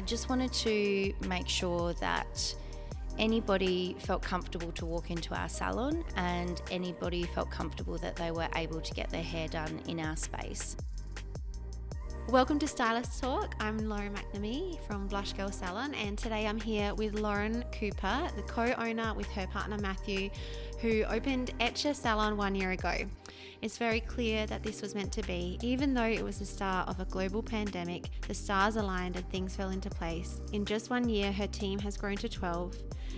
I just wanted to make sure that anybody felt comfortable to walk into our salon and anybody felt comfortable that they were able to get their hair done in our space. Welcome to Stylist Talk. I'm Lauren McNamee from Blush Girl Salon, and today I'm here with Lauren Cooper, the co owner with her partner Matthew, who opened Etcher Salon one year ago. It's very clear that this was meant to be. Even though it was the start of a global pandemic, the stars aligned and things fell into place. In just one year, her team has grown to 12.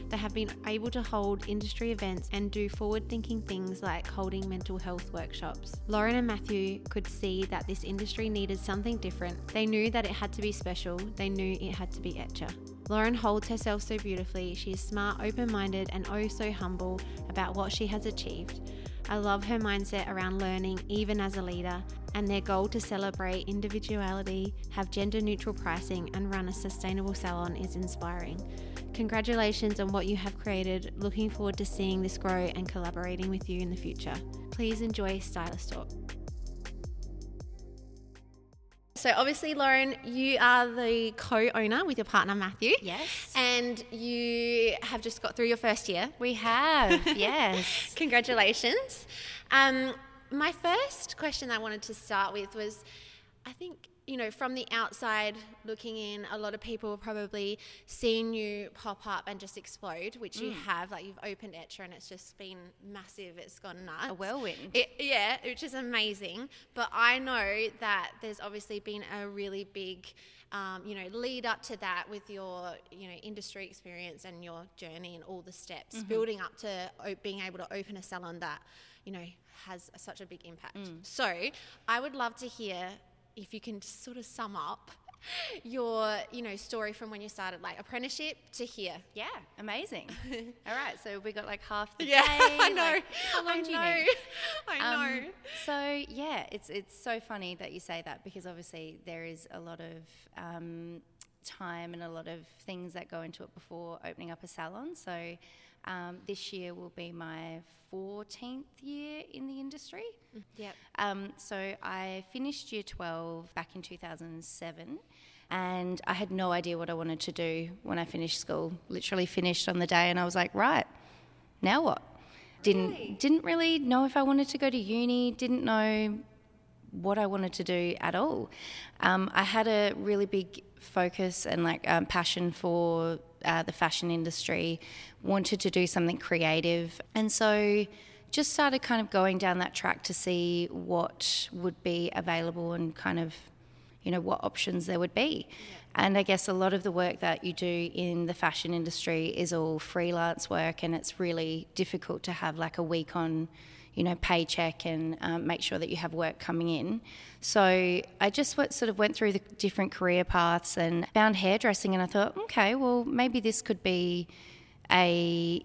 They have been able to hold industry events and do forward thinking things like holding mental health workshops. Lauren and Matthew could see that this industry needed something different. They knew that it had to be special, they knew it had to be Etcher. Lauren holds herself so beautifully. She is smart, open minded, and oh so humble about what she has achieved. I love her mindset around learning, even as a leader, and their goal to celebrate individuality, have gender neutral pricing, and run a sustainable salon is inspiring. Congratulations on what you have created. Looking forward to seeing this grow and collaborating with you in the future. Please enjoy Stylist Talk. So, obviously, Lauren, you are the co owner with your partner Matthew. Yes. And you have just got through your first year. We have, yes. Congratulations. Um, my first question I wanted to start with was I think you know, from the outside looking in, a lot of people have probably seen you pop up and just explode, which mm. you have. Like you've opened Etcher and it's just been massive. It's gone nuts. A whirlwind. It, yeah, which is amazing. But I know that there's obviously been a really big, um, you know, lead up to that with your, you know, industry experience and your journey and all the steps mm-hmm. building up to being able to open a salon that, you know, has such a big impact. Mm. So I would love to hear if you can sort of sum up your you know story from when you started like apprenticeship to here. Yeah amazing. All right so we got like half the yeah, day i know. like, how long I do you know. need? I know. um, so yeah it's it's so funny that you say that because obviously there is a lot of um, time and a lot of things that go into it before opening up a salon. So um, this year will be my 14th year in the industry. Yep. Um, so I finished year 12 back in 2007 and I had no idea what I wanted to do when I finished school. Literally finished on the day and I was like, right, now what? Didn't really? didn't really know if I wanted to go to uni, didn't know what I wanted to do at all. Um, I had a really big focus and like um, passion for uh, the fashion industry, wanted to do something creative, and so just started kind of going down that track to see what would be available and kind of you know what options there would be. And I guess a lot of the work that you do in the fashion industry is all freelance work, and it's really difficult to have like a week on you know, paycheck and um, make sure that you have work coming in. So I just went, sort of went through the different career paths and found hairdressing, and I thought, okay, well, maybe this could be a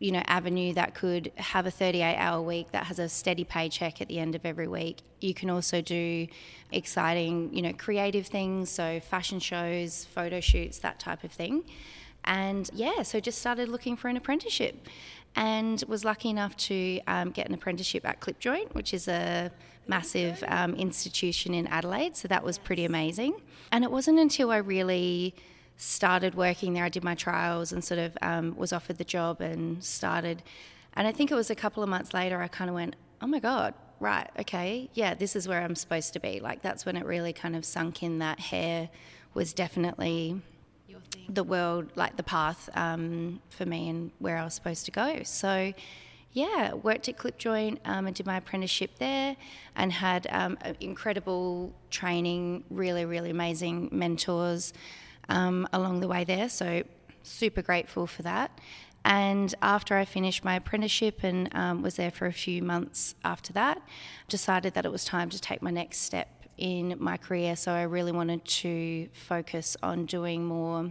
you know avenue that could have a 38 hour week that has a steady paycheck at the end of every week. You can also do exciting you know creative things so fashion shows photo shoots that type of thing. And yeah so just started looking for an apprenticeship and was lucky enough to um, get an apprenticeship at Clipjoint, which is a massive um, institution in Adelaide. So that was pretty amazing. And it wasn't until I really started working there, I did my trials and sort of um, was offered the job and started. And I think it was a couple of months later, I kind of went, oh my God, right, okay, yeah, this is where I'm supposed to be. Like that's when it really kind of sunk in that hair was definitely the world, like the path um, for me and where I was supposed to go. So, yeah, worked at Clipjoint um, and did my apprenticeship there and had um, incredible training, really, really amazing mentors um, along the way there. So, super grateful for that. And after I finished my apprenticeship and um, was there for a few months after that, decided that it was time to take my next step in my career. So I really wanted to focus on doing more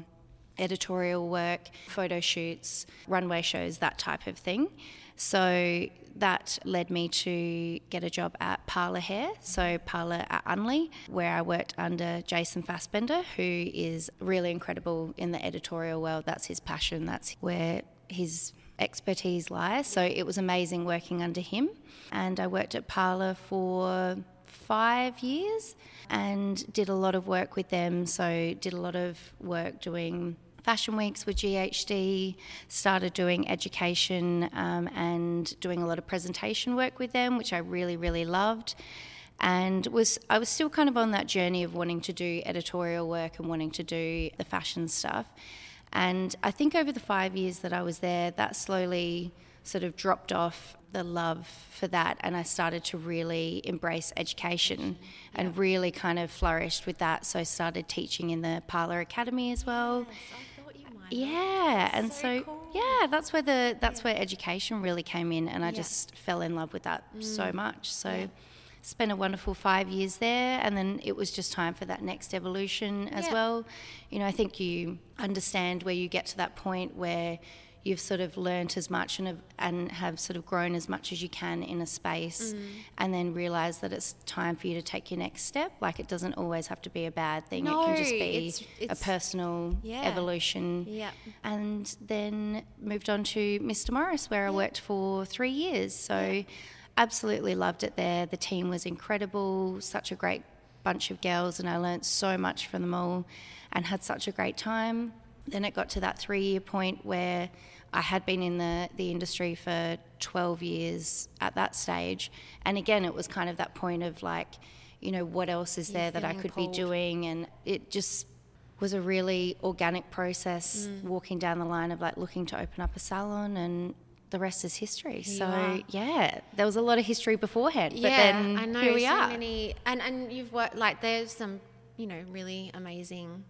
editorial work, photo shoots, runway shows, that type of thing. So that led me to get a job at Parlour Hair, so Parlour at Unley, where I worked under Jason Fassbender, who is really incredible in the editorial world. That's his passion, that's where his expertise lies. So it was amazing working under him. And I worked at Parlour for five years and did a lot of work with them. So, did a lot of work doing fashion weeks with GHD, started doing education um, and doing a lot of presentation work with them, which I really, really loved. And was I was still kind of on that journey of wanting to do editorial work and wanting to do the fashion stuff. And I think over the five years that I was there, that slowly sort of dropped off the love for that and I started to really embrace education yeah. and really kind of flourished with that. So I started teaching in the Parlour Academy as well. Yes, yeah, and so, so cool. yeah, that's where the that's yeah. where education really came in, and I yeah. just fell in love with that mm. so much. So. Yeah. Spent a wonderful five years there, and then it was just time for that next evolution as well. You know, I think you understand where you get to that point where you've sort of learnt as much and have, and have sort of grown as much as you can in a space mm. and then realize that it's time for you to take your next step like it doesn't always have to be a bad thing no, it can just be it's, it's, a personal yeah. evolution yeah. and then moved on to mr morris where yeah. i worked for three years so yeah. absolutely loved it there the team was incredible such a great bunch of girls and i learnt so much from them all and had such a great time then it got to that three year point where I had been in the, the industry for 12 years at that stage. And again, it was kind of that point of like, you know, what else is there that I could pulled. be doing? And it just was a really organic process mm. walking down the line of like looking to open up a salon and the rest is history. Here so yeah, there was a lot of history beforehand. But yeah, then I know here we so are. many and, and you've worked like there's some, you know, really amazing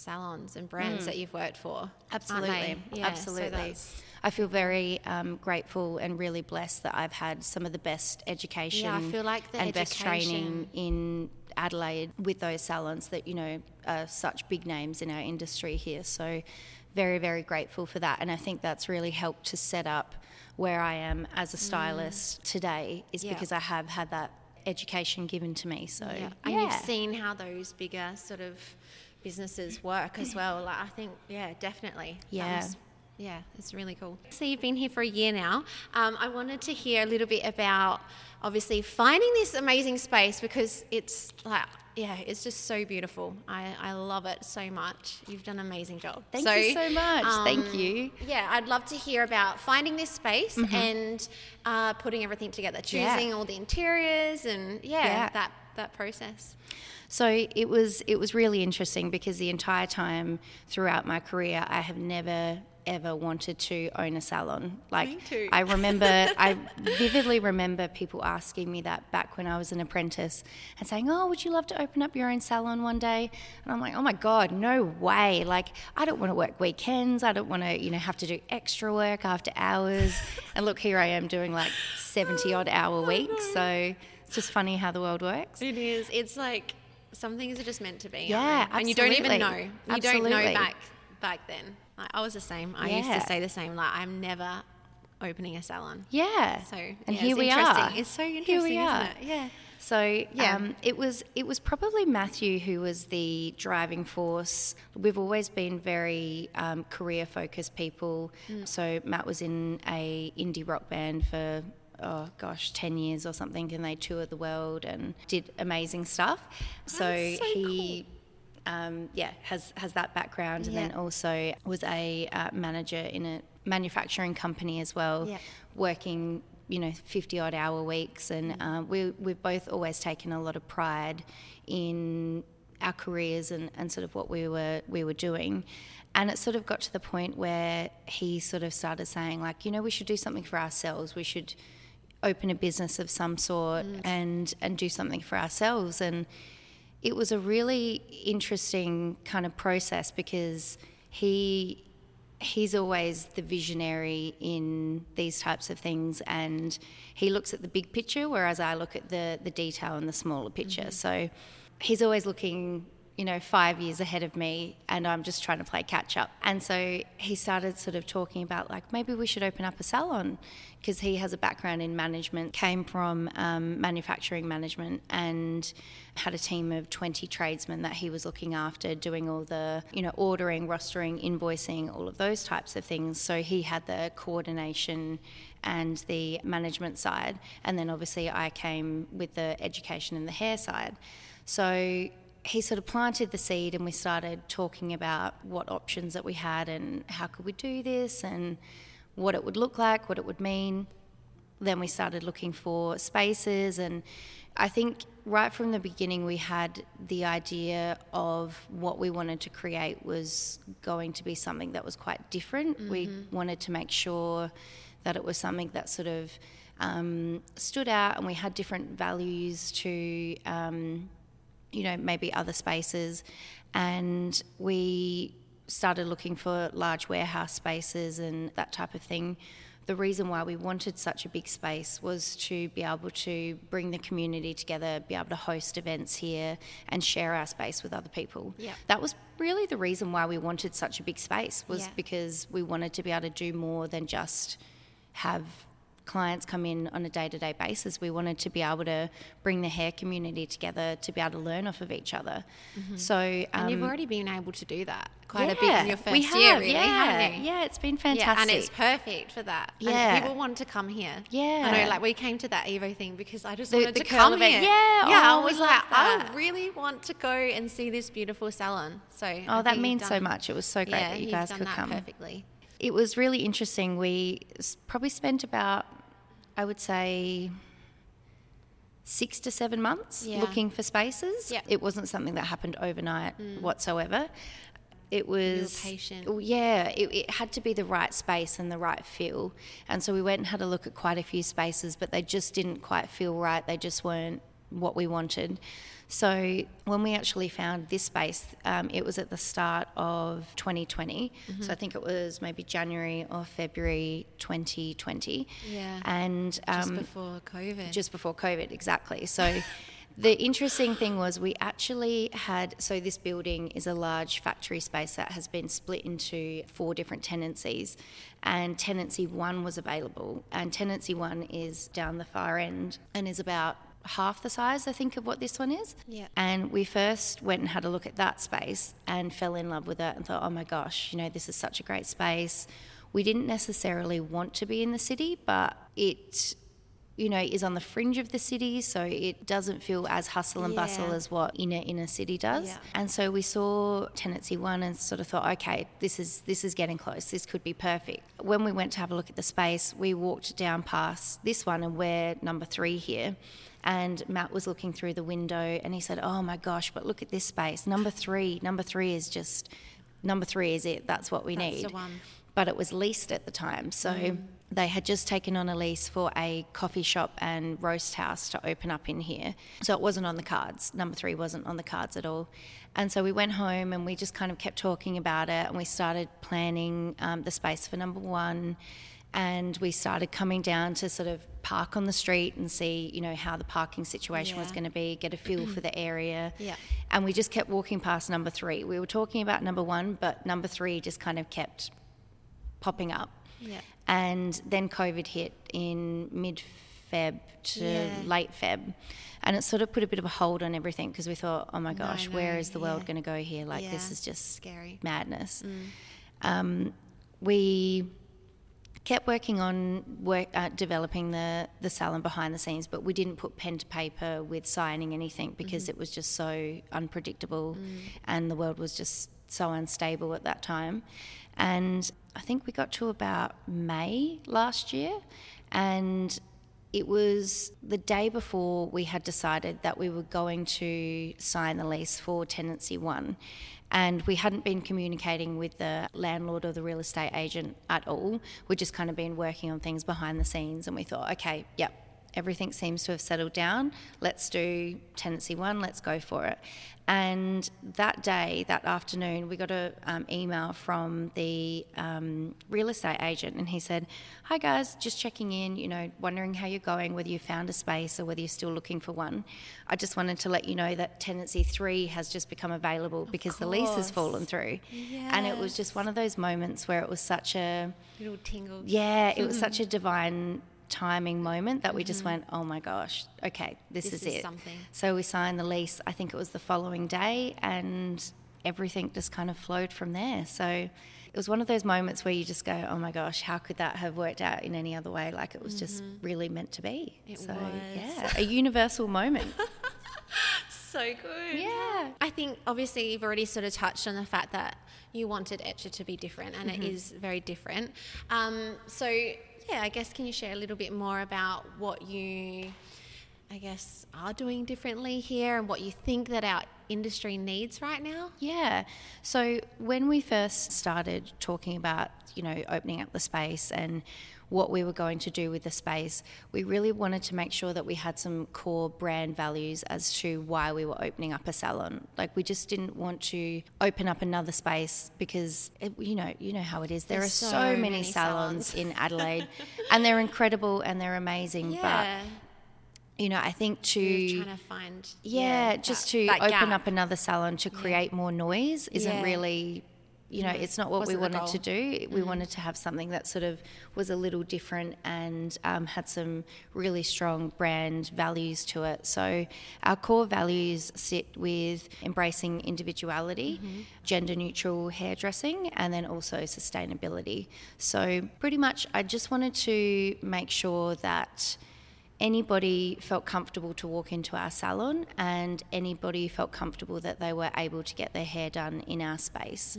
salons and brands mm. that you've worked for. Absolutely, yeah, absolutely. So I feel very um, grateful and really blessed that I've had some of the best education. Yeah, I feel like and education. best training in Adelaide with those salons that you know are such big names in our industry here. So very very grateful for that, and I think that's really helped to set up where I am as a mm. stylist mm. today is yeah. because I have had that education given to me. So yeah. and yeah. you've seen how those bigger sort of businesses work as well. Like I think, yeah, definitely. Yeah. Was, yeah, it's really cool. So you've been here for a year now. Um, I wanted to hear a little bit about obviously finding this amazing space because it's like yeah, it's just so beautiful. I, I love it so much. You've done an amazing job. Thank so, you so much. Um, Thank you. Yeah, I'd love to hear about finding this space mm-hmm. and uh, putting everything together, choosing yeah. all the interiors and yeah, yeah, that that process. So it was it was really interesting because the entire time throughout my career, I have never ever wanted to own a salon. Like I remember, I vividly remember people asking me that back when I was an apprentice and saying, "Oh, would you love to open up your own salon one day?" And I'm like, "Oh my god, no way! Like I don't want to work weekends. I don't want to, you know, have to do extra work after hours." and look, here I am doing like 70 odd hour weeks. So it's just funny how the world works. It is. It's like some things are just meant to be. Yeah, and you don't even know. You absolutely. don't know back back then. Like, I was the same. I yeah. used to say the same. Like I'm never opening a salon. Yeah. So and yeah, here we are. It's so interesting. Here we are. It? Yeah. So yeah, um, it was it was probably Matthew who was the driving force. We've always been very um, career focused people. Mm. So Matt was in a indie rock band for oh gosh, 10 years or something, and they toured the world and did amazing stuff. So, so he. Cool. Um, yeah, has has that background, and then also was a uh, manager in a manufacturing company as well, yeah. working you know 50 odd hour weeks, and mm. uh, we we've both always taken a lot of pride in our careers and, and sort of what we were we were doing. And it sort of got to the point where he sort of started saying, like, you know, we should do something for ourselves. We should open a business of some sort mm. and and do something for ourselves and it was a really interesting kind of process because he he's always the visionary in these types of things and he looks at the big picture whereas I look at the the detail and the smaller picture mm-hmm. so he's always looking you know, five years ahead of me and I'm just trying to play catch up. And so he started sort of talking about like maybe we should open up a salon because he has a background in management, came from um, manufacturing management and had a team of 20 tradesmen that he was looking after doing all the, you know, ordering, rostering, invoicing, all of those types of things. So he had the coordination and the management side. And then obviously I came with the education and the hair side. So he sort of planted the seed and we started talking about what options that we had and how could we do this and what it would look like, what it would mean. Then we started looking for spaces and I think right from the beginning we had the idea of what we wanted to create was going to be something that was quite different. Mm-hmm. We wanted to make sure that it was something that sort of um, stood out and we had different values to um, you know, maybe other spaces. And we started looking for large warehouse spaces and that type of thing. The reason why we wanted such a big space was to be able to bring the community together, be able to host events here, and share our space with other people. Yeah. That was really the reason why we wanted such a big space was Yeah. because we wanted to be able to do more than just have clients come in on a day-to-day basis we wanted to be able to bring the hair community together to be able to learn off of each other so um, Mm-hmm. and you've already been able to do that quite a bit in your first we year, have, really, yeah. haven't you? Yeah, it's been Yeah, fantastic. and it's perfect for that. Yeah. and people want to come here. Yeah. I know. Like we came to that Evo thing because I just The- wanted the to come event. here. Yeah, yeah. oh, I was like, that. I really want to go and see this beautiful salon. So I oh, that means so much. It was so great yeah, that you guys could come. perfectly. It was really interesting. We probably spent about, I would say, six to seven months Yeah. looking for spaces. Yeah. It wasn't something that happened overnight mm. whatsoever. It was patient. oh, Yeah, it, it had to be the right space and the right feel. And so we went and had a look at quite a few spaces, but they just didn't quite feel right. They just weren't what we wanted. So when we actually found this space, um, it was at the start of 2020. Mm-hmm. So I think it was maybe January or February 2020. Yeah. And Just um, before COVID. just before COVID, exactly. So the interesting thing was we actually had so this building is a large factory space that has been split into four different tenancies and tenancy 1 was available and tenancy 1 is down the far end and is about half the size I think of what this one is. Yeah. And we first went and had a look at that space and fell in love with it and thought, oh my gosh, you know, this is such a great space. We didn't necessarily want to be in the city, but it, you know, is on the fringe of the city, so it doesn't feel as hustle and bustle as what inner inner city does. Yeah. And so we saw tenancy one and sort of thought, okay, this is this is getting close. This could be perfect. When we went to have a look at the space, we walked down past this one, and we're number three here. And Matt was looking through the window, and he said, "Oh my gosh, but look at this space. Number three. Number three is just number three is it. That's what we That's need." but it was leased at the time. So they had just taken on a lease for a coffee shop and roast house to open up in here. So it wasn't on the cards. Number three wasn't on the cards at all. And so we went home and we just kind of kept talking about it and we started planning um, the space for number one. And we started coming down to sort of park on the street and see, you know, how the parking situation was going to be, get a feel for the area. Yeah. And we just kept walking past number three. We were talking about number one, but number three just kind of kept popping up. Yeah. And then COVID hit in mid Feb to Yeah. late Feb. And it sort of put a bit of a hold on everything because we thought, oh my gosh, no, where is the world yeah. going to go here? Like, this is just Scary. madness. Um, we kept working on work, uh, developing the, the salon behind the scenes, but we didn't put pen to paper with signing anything because it was just so unpredictable and the world was just so unstable at that time. And I think we got to about May last year, and it was the day before we had decided that we were going to sign the lease for tenancy one. And we hadn't been communicating with the landlord or the real estate agent at all. We'd just kind of been working on things behind the scenes, and we thought, okay, yep, everything seems to have settled down. Let's do tenancy one, let's go for it. And that day, that afternoon, we got an um, email from the um, real estate agent, and he said, Hi guys, just checking in, you know, wondering how you're going, whether you found a space or whether you're still looking for one. I just wanted to let you know that tenancy three has just become available because the lease has fallen through. And it was just one of those moments where it was such a, Little tingle. yeah, it was such a divine timing moment that we just went, oh my gosh, okay, this, This is, is it. something. So we signed the lease, I think it was the following day, and everything just kind of flowed from there. So it was one of those moments where you just go, oh my gosh, how could that have worked out in any other way? Like it was just really meant to be. It so, was. yeah, a universal moment. So good. Yeah. I think obviously you've already sort of touched on the fact that you wanted Etcher to be different, and Mm-hmm. it is very different. Um, so yeah, I guess can you share a little bit more about what you, I guess, are doing differently here, and what you think that our industry needs right now? Yeah. So when we first started talking about, you know, opening up the space and what we were going to do with the space, we really wanted to make sure that we had some core brand values as to why we were opening up a salon. Like we just didn't want to open up another space because it, you know, you know how it is. There There's are so, so many, many salons, in Adelaide and they're incredible and they're amazing, Yeah, but you know, I think to you're trying to find yeah, just that- to that open gap. up another salon to create more noise isn't Yeah. really you know, it's not what we wasn't wanted to do. We wanted to have something that sort of was a little different and um, had some really strong brand values to it. So, our core values sit with embracing individuality, Mm-hmm. gender neutral hairdressing, and then also sustainability. So, pretty much, I just wanted to make sure that anybody felt comfortable to walk into our salon and anybody felt comfortable that they were able to get their hair done in our space.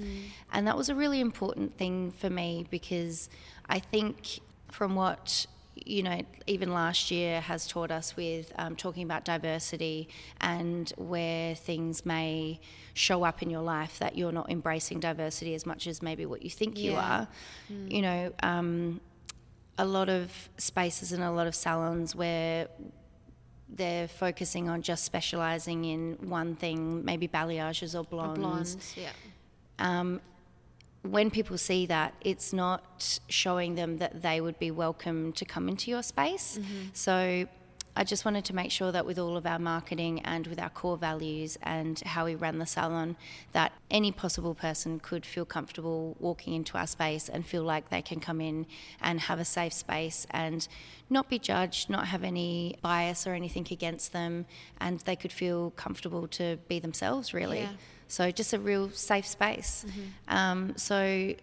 And that was a really important thing for me because I think from what you know, even last year has taught us with um, talking about diversity and where things may show up in your life that you're not embracing diversity as much as maybe what you think you Yeah. are. You know, um, a lot of spaces and a lot of salons where they're focusing on just specializing in one thing, maybe balayages or blondes. blondes. Yeah. Um, when people see that, it's not showing them that they would be welcome to come into your space. So I just wanted to make sure that with all of our marketing and with our core values and how we ran the salon, that any possible person could feel comfortable walking into our space and feel like they can come in and have a safe space and not be judged, not have any bias or anything against them, and they could feel comfortable to be themselves, really. Yeah. So just a real safe space. Um, so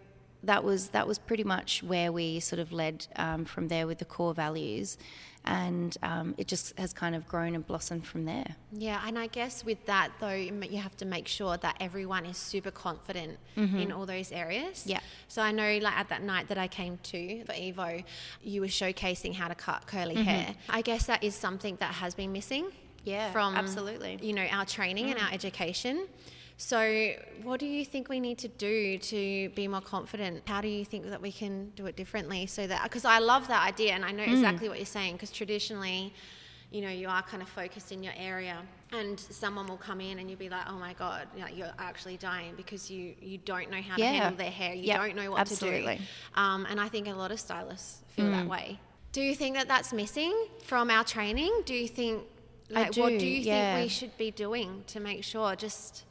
that was that was pretty much where we sort of led um, from there with the core values, and um, it just has kind of grown and blossomed from there. Yeah, and I guess with that though, you you have to make sure that everyone is super confident in all those areas. Yeah. So I know, like at that night that I came to for Evo, you were showcasing how to cut curly hair. I guess that is something that has been missing. Yeah, from absolutely. You know, our training and our education. So, what do you think we need to do to be more confident? How do you think that we can do it differently? So that, because I love that idea and I know exactly what you're saying, because traditionally, you know, you are kind of focused in your area and someone will come in and you'll be like, oh my God, you're actually dying because you, you don't know how to handle their hair. You Yep, don't know what absolutely. to do. Um, and I think a lot of stylists feel that way. Do you think that that's missing from our training? Do you think, like, what do, do you yeah. think we should be doing to make sure just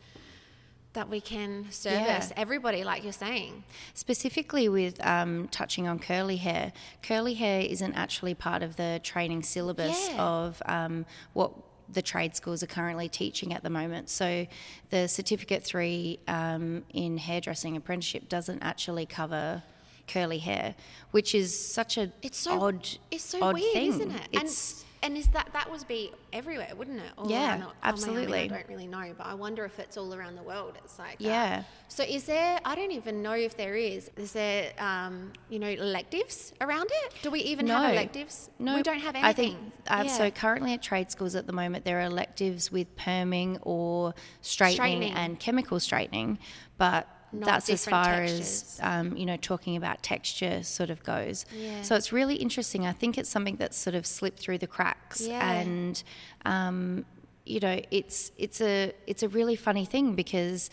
that we can service everybody, like you're saying? Specifically with um, touching on curly hair, curly hair isn't actually part of the training syllabus Yeah. of um, what the trade schools are currently teaching at the moment. So the certificate three um, in hairdressing apprenticeship doesn't actually cover curly hair, which is such a It's so odd, It's so odd weird, thing. isn't it? It's, and and is that that would be everywhere, wouldn't it? All Yeah, around the- oh, I absolutely. I don't really know, but I wonder if it's all around the world. It's like that. Yeah. So is there? I don't even know if there is. Is there? Um, you know, electives around it? Do we even have electives? No, we don't have anything. I think uh, Yeah. so. Currently at trade schools at the moment, there are electives with perming or straightening, Straightening. and chemical straightening, but Not that's as far textures. as um, you know talking about texture sort of goes. Yeah. So it's really interesting. I think it's something that's sort of slipped through the cracks, Yeah. and um, you know it's it's a it's a really funny thing because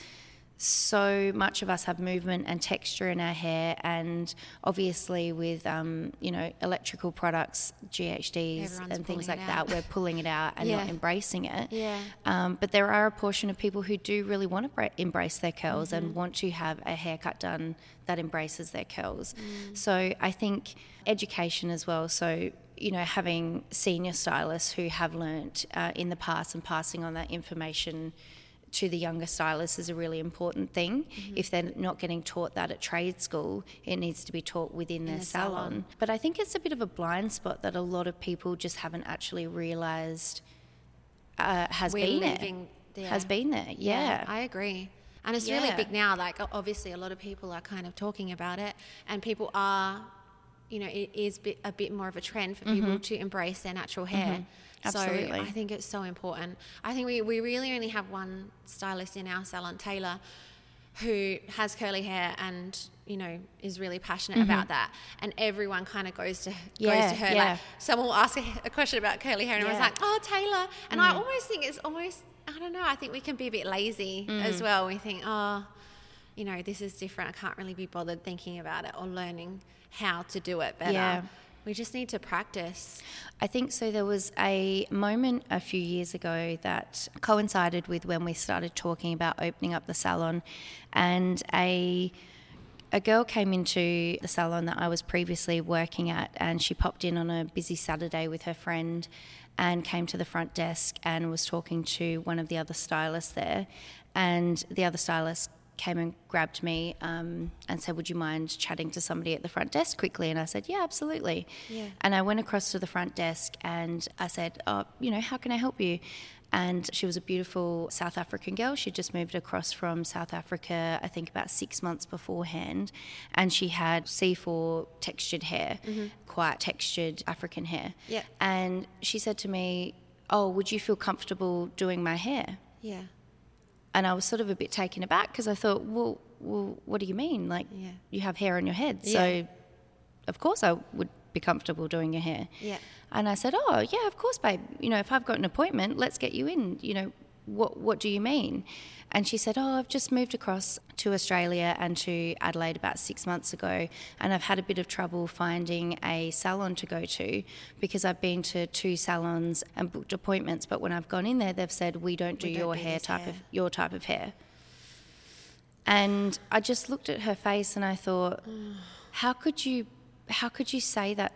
so much of us have movement and texture in our hair, and obviously with um, you know electrical products, GHDs, Everyone's and things like that, we're pulling it out and not embracing it. Yeah. Um, but there are a portion of people who do really want to bra- embrace their curls Mm-hmm. and want to have a haircut done that embraces their curls. Mm. So I think education as well. So you know, having senior stylists who have learnt uh, in the past and passing on that information to the younger stylists is a really important thing. Mm-hmm. If they're not getting taught that at trade school, it needs to be taught within their the salon. salon. But I think it's a bit of a blind spot that a lot of people just haven't actually realised uh, has been living there. there. Has been there, yeah. I agree. And it's really big now. Like, obviously, a lot of people are kind of talking about it, and people are, you know, it is a bit more of a trend for people to embrace their natural hair. Mm-hmm. Absolutely. So I think it's so important. I think we, we really only have one stylist in our salon, Taylor, who has curly hair and you know is really passionate about that and everyone kind of goes to Mm-hmm. Yeah, goes to her yeah. like someone will ask a, a question about curly hair and I was Yeah. Mm. like oh Taylor and I almost think it's almost I don't know I think we can be a bit lazy as well we think oh you know this is different I can't really be bothered thinking about it or learning how to do it better Yeah. We just need to practice I think so. There was a moment a few years ago that coincided with when we started talking about opening up the salon, and a a girl came into the salon that I was previously working at, and she popped in on a busy Saturday with her friend, and came to the front desk and was talking to one of the other stylists there, and the other stylist came and grabbed me um, and said, "Would you mind chatting to somebody at the front desk quickly?" And I said, "Yeah, absolutely." Yeah. And I went across to the front desk and I said, oh, you know, how can I help you? And she was a beautiful South African girl. She just moved across from South Africa, I think about six months beforehand. And she had C4 textured hair, quite textured African hair. Yeah. And she said to me, Oh, would you feel comfortable doing my hair? yeah And I was sort of a bit taken aback because I thought, well, well, what do you mean? Like, Yeah. you have hair on your head. Yeah. So, of course, I would be comfortable doing your hair. Yeah. And I said, oh, yeah, of course, babe. You know, if I've got an appointment, let's get you in. You know, what, what do you mean? And she said, oh, I've just moved across to Australia and to Adelaide about six months ago, and I've had a bit of trouble finding a salon to go to because I've been to two salons and booked appointments, but when I've gone in there, they've said, we don't do We don't your do hair type hair." of your type of hair. And I just looked at her face and I thought, how could you how could you say that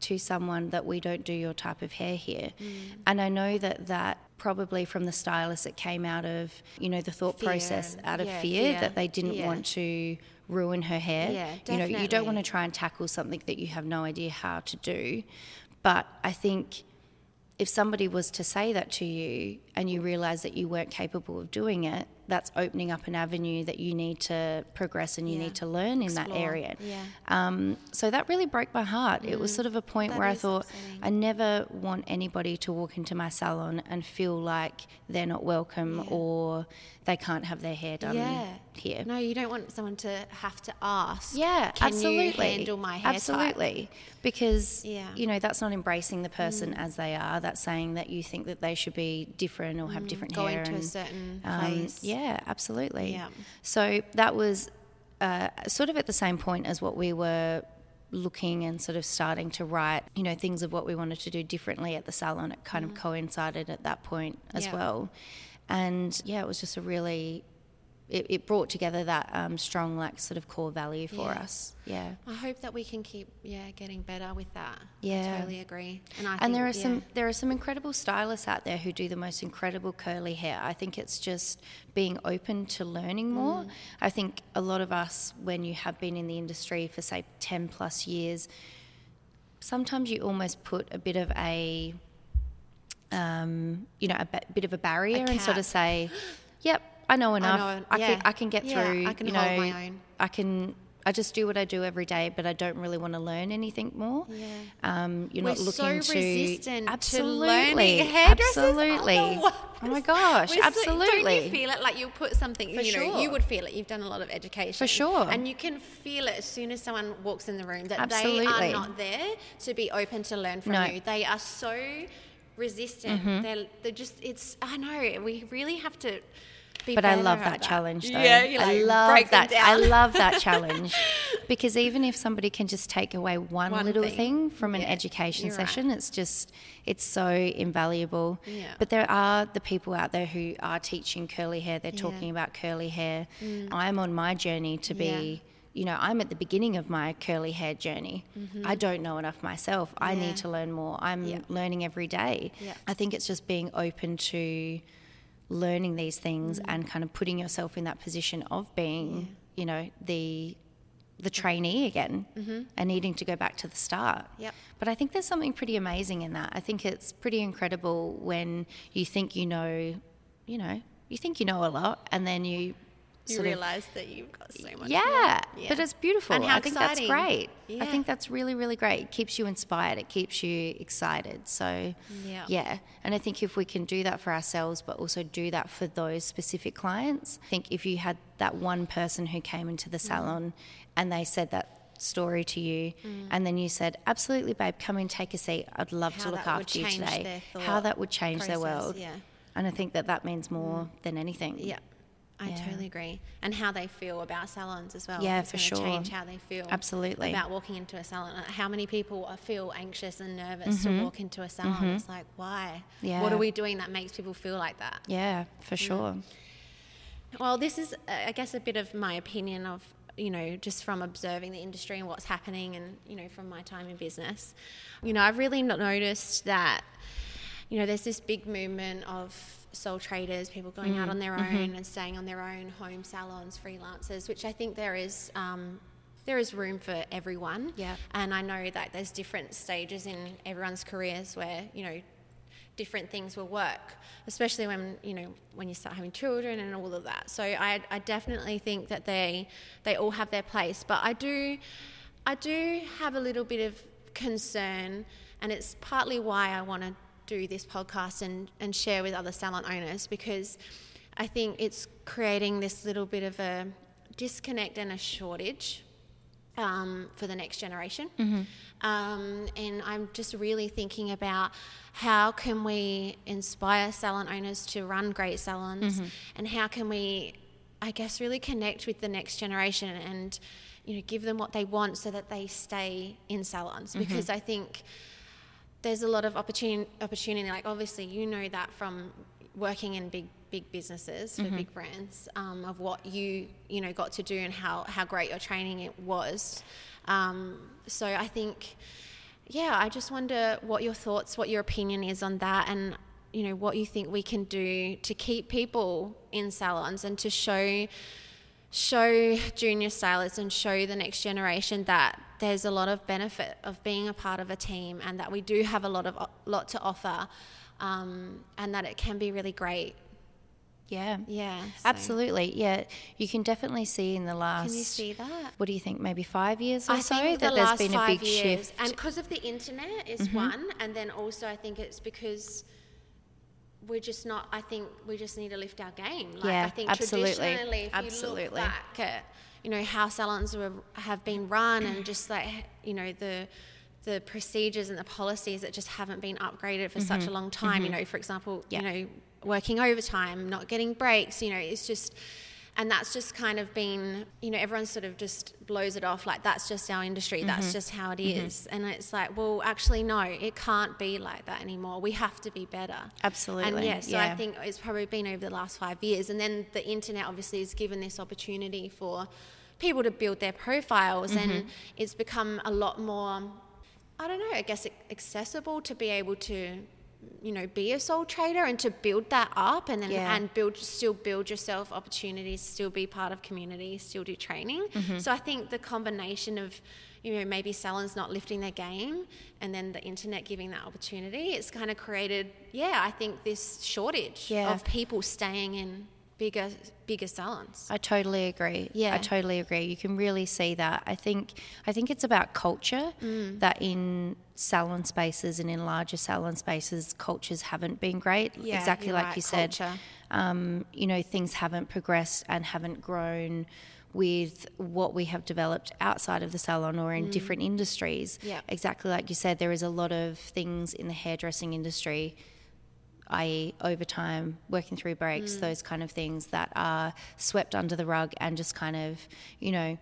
to someone that we don't do your type of hair here? Mm. And I know that that probably from the stylist it came out of, you know, the thought Fear process out of yeah, fear, fear. that they didn't Yeah. want to ruin her hair. Yeah, you know, you don't want to try and tackle something that you have no idea how to do. But I think if somebody was to say that to you and you realize that you weren't capable of doing it, that's opening up an avenue that you need to progress and you Yeah. need to learn in that area. Yeah. Um, so that really broke my heart. It was sort of a point That where I thought, upsetting. I never want anybody to walk into my salon and feel like they're not welcome Yeah. or they can't have their hair done yeah. here. No, you don't want someone to have to ask. Yeah, Can absolutely. you handle my hair type? Absolutely, because Yeah. Mm. you know that's not embracing the person as they are. That's saying that you think that they should be different or have different Going hair. to a certain um, place. yeah, absolutely. Yeah. So that was uh, sort of at the same point as what we were looking and sort of starting to write, you know, things of what we wanted to do differently at the salon. It kind of coincided at that point as Mm. Yeah. well. And yeah, it was just a really, it, it brought together that um, strong, like, sort of core value for Yeah. us. Yeah. I hope that we can keep yeah getting better with that. Yeah. I totally agree. And I and think, there are yeah. some there are some incredible stylists out there who do the most incredible curly hair. I think it's just being open to learning Mm. more. I think a lot of us, when you have been in the industry for say ten plus years, sometimes you almost put a bit of a um, you know a bit of a barrier and sort of say, "Yep, I know enough. I, know, can yeah. I can get Yeah, through. I can you hold know, my own." I can I just do what I do every day, but I don't really want to learn anything more. Yeah. Um, you're We're not looking so to resistant to absolutely, learning absolutely. Oh, Oh my gosh, We're so- absolutely. don't you feel it like you put something? For you know, you would feel it. You've done a lot of education For sure. and you can feel it as soon as someone walks in the room that they are not there to be open to learn from No. you. They are so resistant. Mm-hmm. They're, they're just. It's. I know. We really have to. Be But I love at that challenge though. Yeah, you like I love that. I love that challenge because even if somebody can just take away one, One little thing. thing, from an education you're right. session, it's just it's so invaluable. Yeah. But there are the people out there who are teaching curly hair. They're Yeah. talking about curly hair. I'm on my journey to be. Yeah. You know, I'm at the beginning of my curly hair journey. Mm-hmm. I don't know enough myself. I. Yeah. need to learn more. I'm Yeah. learning every day. Yeah. I think it's just being open to learning these things Mm. and kind of putting yourself in that position of being, you know, the the trainee again and needing to go back to the start. Mm-hmm. Yep. But I think there's something pretty amazing in that. I think it's pretty incredible when you think you know, you know, you think you know a lot and then you You sort of realize that you've got so much. yeah, more. but it's beautiful. And how I think exciting. that's great. Yeah. I think that's really, really great. It keeps you inspired. It keeps you excited. So, Yeah. yeah. And I think if we can do that for ourselves, but also do that for those specific clients, I think if you had that one person who came into Mm. the salon and they said that story to you and then you said absolutely babe come in take a seat i'd love How to look after you today how that would change their process, world yeah. and i think that that means more than anything Yeah, I Yeah. totally agree. And how they feel about salons as well. Yeah, It's for sure. Change how they feel. Absolutely. About walking into a salon. Uh, How many people feel anxious and nervous Mm-hmm. to walk into a salon? It's like, why? Yeah. What are we doing that makes people feel like that? yeah for sure Well, this is, uh, I guess, a bit of my opinion of, you know, just from observing the industry and what's happening and, you know, from my time in business. You know, I've really not noticed that, you know, there's this big movement of sole traders, people going out on their own and staying on their own, home salons, freelancers, which I think there is. Um, there is room for everyone. Yeah. And I know that there's different stages in everyone's careers where, you know, different things will work, especially when you know when you start having children and all of that. So I, I definitely think that they they all have their place, but I do I do have a little bit of concern, and it's partly why I want to do this podcast and and share with other salon owners because I think it's creating this little bit of a disconnect and a shortage um, for the next generation. Um, and I'm just really thinking about how can we inspire salon owners to run great salons, and how can we, I guess, really connect with the next generation and you know give them what they want so that they stay in salons. Because I think there's a lot of opportunity opportunity like obviously you know that from working in big big businesses for big brands um, of what you you know got to do and how how great your training it was. Um, so I think yeah I just wonder what your thoughts what your opinion is on that and you know what you think we can do to keep people in salons and to show show junior stylists and show the next generation that there's a lot of benefit of being a part of a team and that we do have a lot of lot to offer um, and that it can be really great yeah yeah so- Absolutely, yeah. You can definitely see in the last. can you see that What do you think? Maybe five years or I so think that the there's been a big years, shift. Mm-hmm. and because of the internet is one, and then also I think it's because we're just not. I think we just need to lift our game. Like, Yeah, I think absolutely. traditionally, if you look Absolutely. back at you know how salons were, have been run, and just like you know the the procedures and the policies that just haven't been upgraded for such a long time. You know, for example, Mm-hmm. Yeah. you know, working overtime, not getting breaks. You know, it's just. And that's just kind of been, you know, everyone sort of just blows it off like that's just our industry, Mm-hmm. that's just how it is. And it's like, well, actually, no, it can't be like that anymore. We have to be better. Absolutely, And yeah, so yeah. I think it's probably been over the last five years. And then the internet obviously has given this opportunity for people to build their profiles, Mm-hmm. and it's become a lot more, I don't know, I guess accessible to be able to you know be a sole trader and to build that up and then Yeah. and build still build yourself opportunities still be part of community still do training Mm-hmm. so i think the combination of you know maybe salons not lifting their game and then the internet giving that opportunity it's kind of created yeah i think this shortage Yeah. of people staying in bigger bigger salons. I totally agree. Yeah. I totally agree. You can really see that. I think I think it's about culture Mm. that in salon spaces and in larger salon spaces cultures haven't been great. Yeah, exactly like right, you said. Um, you know, things haven't progressed and haven't grown with what we have developed outside of the salon or in different industries. Mm. Yeah. Exactly like you said, there is a lot of things in the hairdressing industry i.e., overtime, working through breaks, those kind of things that are swept under the rug and just kind of, you know,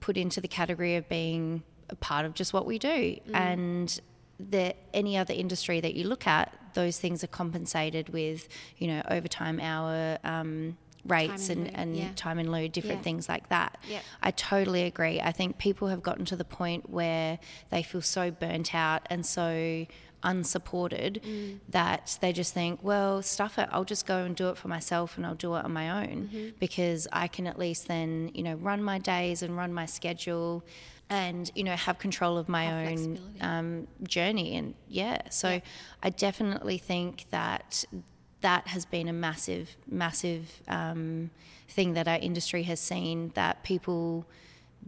put into the category of being a part of just what we do. And the any other industry that you look at, those things are compensated with, you know, overtime hour um, rates Time and, lieu, and yeah. time in lieu, different Yeah. things like that. Yep. I totally agree. I think people have gotten to the point where they feel so burnt out and so unsupported that they just think, well, stuff it. I'll just go and do it for myself and I'll do it on my own because I can at least then, you know, run my days and run my schedule and, you know, have control of my Have own um, journey. And yeah, so I definitely think that that has been a massive, massive um, thing that our industry has seen that people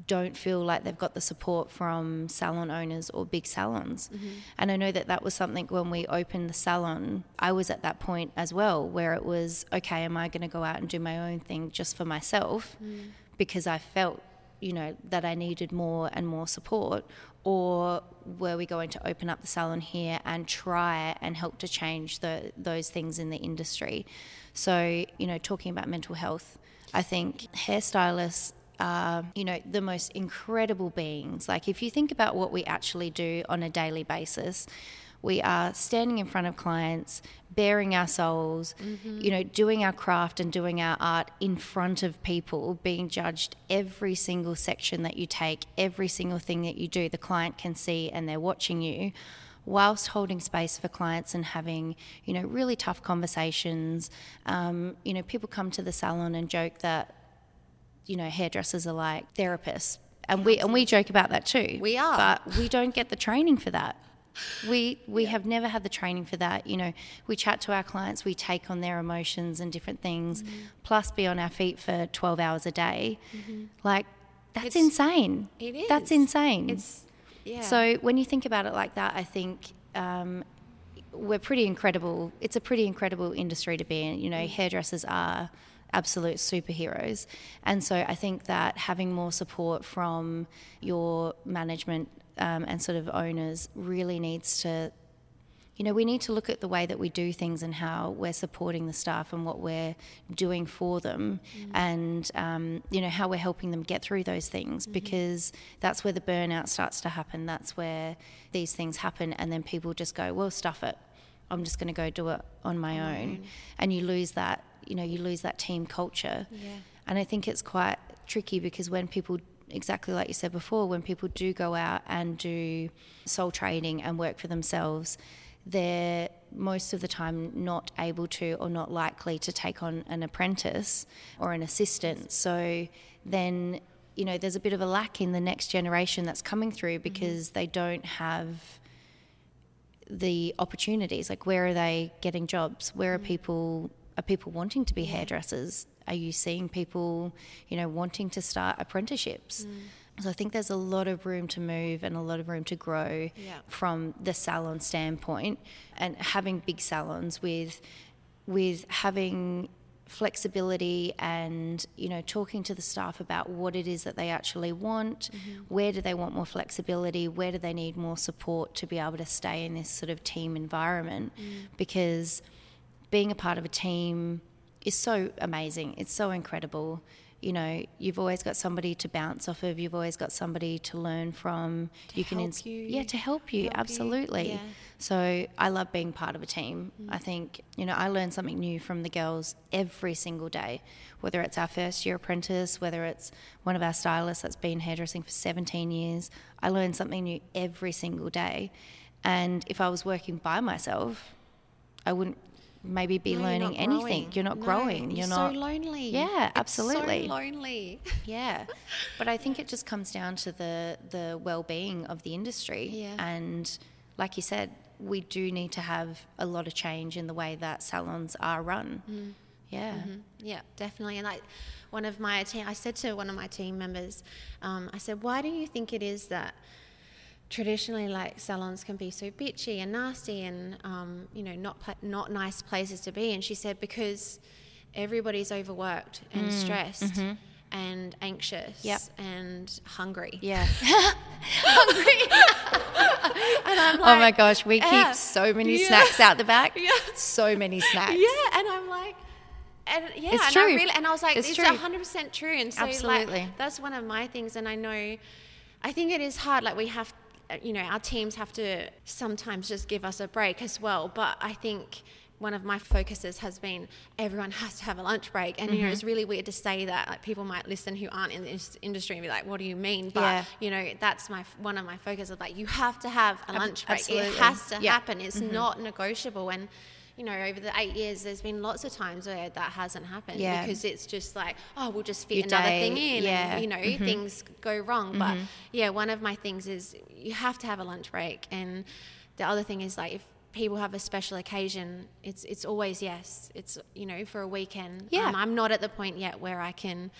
don't feel like they've got the support from salon owners or big salons. Mm-hmm. And I know that that was something when we opened the salon, I was at that point as well, where it was, okay, am I going to go out and do my own thing just for myself mm. because I felt, you know, that I needed more and more support? Or were we going to open up the salon here and try and help to change the, those things in the industry? So, you know, talking about mental health, I think hairstylists are, you know, the most incredible beings. Like, if you think about what we actually do on a daily basis, we are standing in front of clients, baring our souls, you know, doing our craft and doing our art in front of people, being judged every single section that you take, every single thing that you do, the client can see and they're watching you whilst holding space for clients and having you know really tough conversations um, you know people come to the salon and joke that you know hairdressers are like therapists. And we and we joke about that too. We are. but we don't get the training for that. We we have never had the training for that. You know we chat to our clients we take on their emotions and different things Mm-hmm. plus be on our feet for 12 hours a day. Like that's It's- insane. It that's insane. It's yeah. so when you think about it like that, I think um, we're pretty incredible. It's a pretty incredible industry to be in. You know, hairdressers are absolute superheroes, and so I think that having more support from your management um, and sort of owners really needs to. You know, we need to look at the way that we do things and how we're supporting the staff and what we're doing for them, and um, you know how we're helping them get through those things because that's where the burnout starts to happen. That's where these things happen, and then people just go, "Well, stuff it. I'm just going to go do it on my own," and you lose that. You know, you lose that team culture. Yeah. And I think it's quite tricky because when people, exactly like you said before, when people do go out and do sole trading and work for themselves, they're most of the time not able to or not likely to take on an apprentice or an assistant. So then, you know, there's a bit of a lack in the next generation that's coming through mm-hmm. because they don't have the opportunities like where are they getting jobs where are mm. people are people wanting to be hairdressers? Are you seeing people you know wanting to start apprenticeships? Mm. So i think there's a lot of room to move and a lot of room to grow Yeah. from the salon standpoint. And having big salons with with having flexibility and you know talking to the staff about what it is that they actually want mm-hmm. where do they want more flexibility where do they need more support to be able to stay in this sort of team environment? Mm. Because being a part of a team is so amazing it's so incredible you know you've always got somebody to bounce off of you've always got somebody to learn from you can help you. yeah to help you Help you, absolutely yeah. so I love being part of a team. I mm-hmm. think, you know, I learn something new from the girls every single day, whether it's our first year apprentice, whether it's one of our stylists that's been hairdressing for 17 years. I learn something new every single day. And if I was working by myself, I wouldn't maybe be No, you're learning anything. growing. You're not No, growing. You're, You're so not lonely. Yeah, It's absolutely. so lonely. yeah, but I think it just comes down to the the well being of the industry. Yeah. And like you said, we do need to have a lot of change in the way that salons are run. Mm. Yeah. Yeah, definitely. And like one of my team, I said to one of my team members, um, I said, why do you think it is that traditionally like salons can be so bitchy and nasty and um, you know not pla- not nice places to be? And she said because everybody's overworked and stressed. And anxious Yep. and hungry. Yeah. And I'm oh my gosh, we yeah. keep so many Yeah. snacks out the back. Yeah. So many snacks. Yeah, and I'm like, and yeah, It's and true. I really, and I was like, It's true. hundred percent true, and so Absolutely. like that's one of my things, and I know, I think it is hard. Like we have, you know, our teams have to sometimes just give us a break as well. But I think one of my focuses has been everyone has to have a lunch break, and you Mm-hmm. know, it's really weird to say that. Like people might listen who aren't in this industry and be like, "What do you mean?" But Yeah. you know, that's my one of my focuses of like you have to have a lunch break. It has to Yeah. happen. It's not negotiable and you know over the eight years there's been lots of times where that hasn't happened Yeah. because it's just like oh we'll just fit another day, thing in yeah. Mm-hmm. and you know things go wrong but yeah one of my things is you have to have a lunch break and the other thing is like if people have a special occasion it's it's always yes it's you know for a weekend Yeah. um, i'm not at the point yet where i can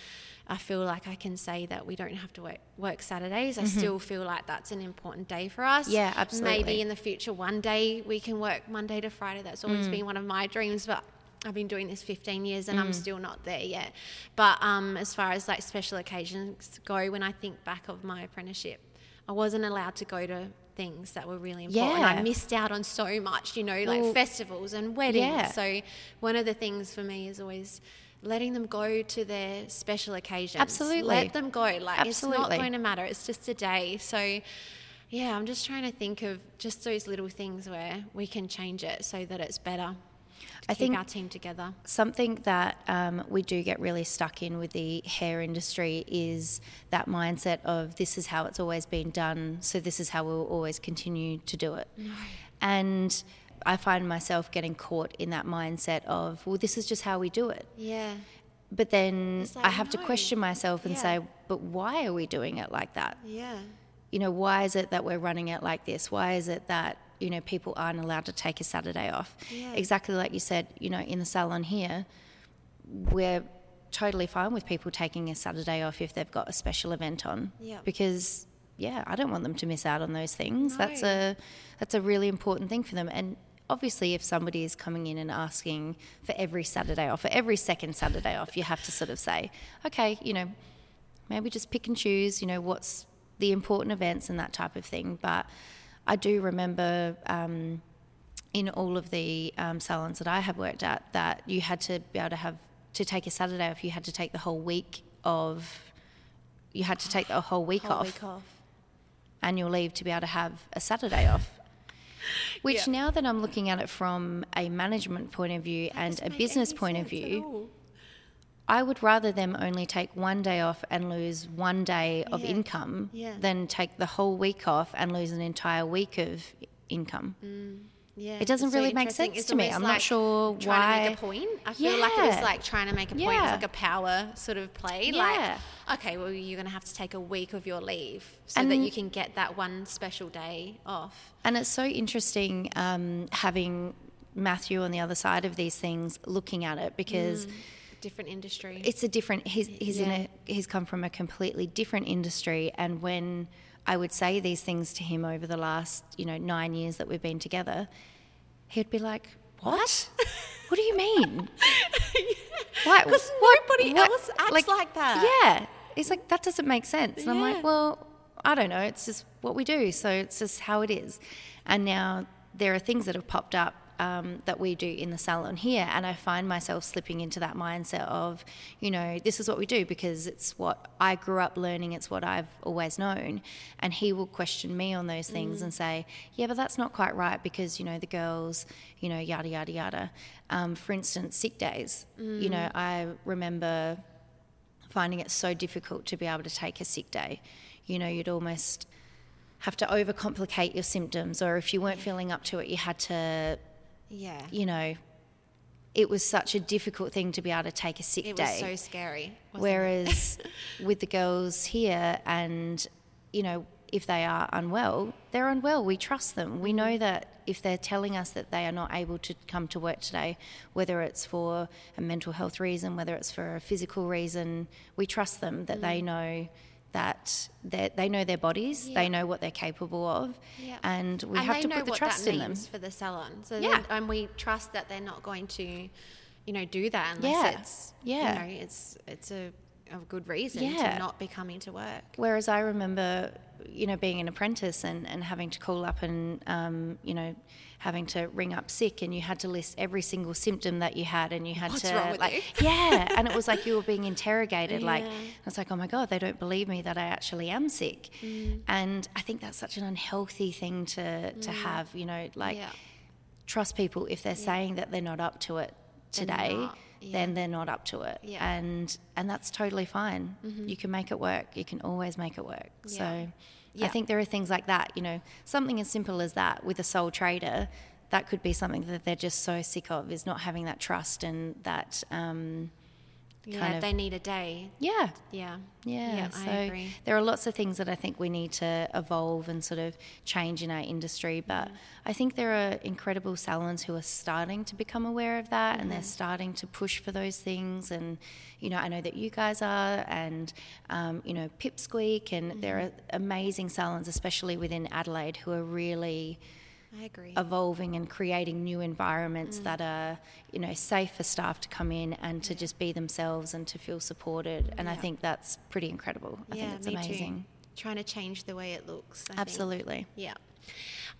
I feel like I can say that we don't have to work, work Saturdays. I still feel like that's an important day for us. Mm-hmm. Yeah, absolutely. Maybe in the future, one day we can work Monday to Friday. That's Mm. always been one of my dreams, but I've been doing this 15 years and Mm. I'm still not there yet. But um, as far as like special occasions go, when I think back of my apprenticeship, I wasn't allowed to go to things that were really important. Yeah. I missed out on so much, you know, like Well, festivals and weddings. yeah. So one of the things for me is always letting them go to their special occasions. Absolutely. Let them go. Like it's not going to matter. It's just a day. So yeah, I'm just trying to think of just those little things where we can change it so that it's better. I think- our team together. Something that um, we do get really stuck in with the hair industry is that mindset of this is how it's always been done, so this is how we'll always continue to do it. And I find myself getting caught in that mindset of, well, this is just how we do it. Yeah. But then like, I have to question myself and Yeah. say, but why are we doing it like that? Yeah. You know, why is it that we're running it like this? Why is it that, you know, people aren't allowed to take a Saturday off? Yeah. Exactly like you said, you know, in the salon here, we're totally fine with people taking a Saturday off if they've got a special event on. Yeah. Because yeah, I don't want them to miss out on those things. That's a that's a really important thing for them. And obviously if somebody is coming in and asking for every Saturday off, for every second Saturday off, you have to sort of say, okay, you know, maybe just pick and choose, you know, what's the important events and that type of thing. But I do remember um, in all of the um, salons that I have worked at that you had to be able to have to take a Saturday off. You had to take the whole week of. You had to take the whole week Whole off, week off. annual leave to be able to have a Saturday off. Which Yeah. now that I'm looking at it from a management point of view and a business point of view. I would rather them only take one day off and lose one day of Yeah. income Yeah. than take the whole week off and lose an entire week of income. Yeah, It doesn't really make sense It's to me. I'm not like sure trying to make a point. I feel like it was like trying to make a point. Yeah. It's like a power sort of play. Yeah. Like, okay, well, you're going to have to take a week of your leave so that you can get that one special day off. And it's so interesting um, having Matthew on the other side of these things looking at it because Different industry. it's a different he's he's in a he's come from a completely different industry and when I would say these things to him over the last, you know, 9 years that we've been together, he'd be like, "What? what do you mean?" Why? 'Cause what- nobody what- else acts like that. Yeah. He's like, that doesn't make sense. And I'm like, well, I don't know. It's just what we do. So it's just how it is. And now there are things that have popped up um, that we do in the salon here. And I find myself slipping into that mindset of, you know, this is what we do because it's what I grew up learning, it's what I've always known. And he will question me on those things and say, yeah, but that's not quite right because, you know, the girls, you know, yada, yada, yada. Um, for instance, sick days. You know, I remember finding it so difficult to be able to take a sick day. You know, you'd almost have to overcomplicate your symptoms, or if you weren't feeling up to it, you had to, yeah. you know, it was such a difficult thing to be able to take a sick day. It was so scary. Whereas with the girls here, and you know, if they are unwell, they're unwell. We trust them. We know mm-hmm. that if they're telling us that they are not able to come to work today, whether it's for a mental health reason, whether it's for a physical reason, we trust them that they mm. know that they they know their bodies, Yeah. they know what they're capable of, Yeah. and we and have to put the trust in them. for the salon. So Yeah. and we trust that they're not going to, you know, do that unless it's Yeah. you know, it's it's a, a good reason Yeah. to not be coming to work. Whereas I remember, you know, being an apprentice and, and having to call up and, um, you know, having to ring up sick and you had to list every single symptom that you had and you had What's to wrong with like yeah and it was like you were being interrogated like I was like oh my god they don't believe me that I actually am sick Mm. and I think that's such an unhealthy thing to to have you know like yeah. trust people if they're saying that they're not up to it today yeah. then they're not up to it Yeah. and and that's totally fine you can make it work you can always make it work Yeah. so i think there are things like that you know something as simple as that with a sole trader that could be something that they're just so sick of is not having that trust and that um, Yeah, kind of they need a day. yeah Yeah. yeah, Yeah, so I agree. there are lots of things that I think we need to evolve and sort of change in our industry. But Mm. I think there are incredible salons who are starting to become aware of that and Mm-hmm. they're starting to push for those things. And, you know, I know that you guys are, and, um, you know, Pipsqueak, and there Mm-hmm. are amazing salons, especially within Adelaide, who are really I agree. evolving and creating new environments Mm. that are you know safe for staff to come in and to just be themselves and to feel supported and i think that's pretty incredible i yeah, think it's amazing too. Trying to change the way it looks. I think. absolutely Yeah.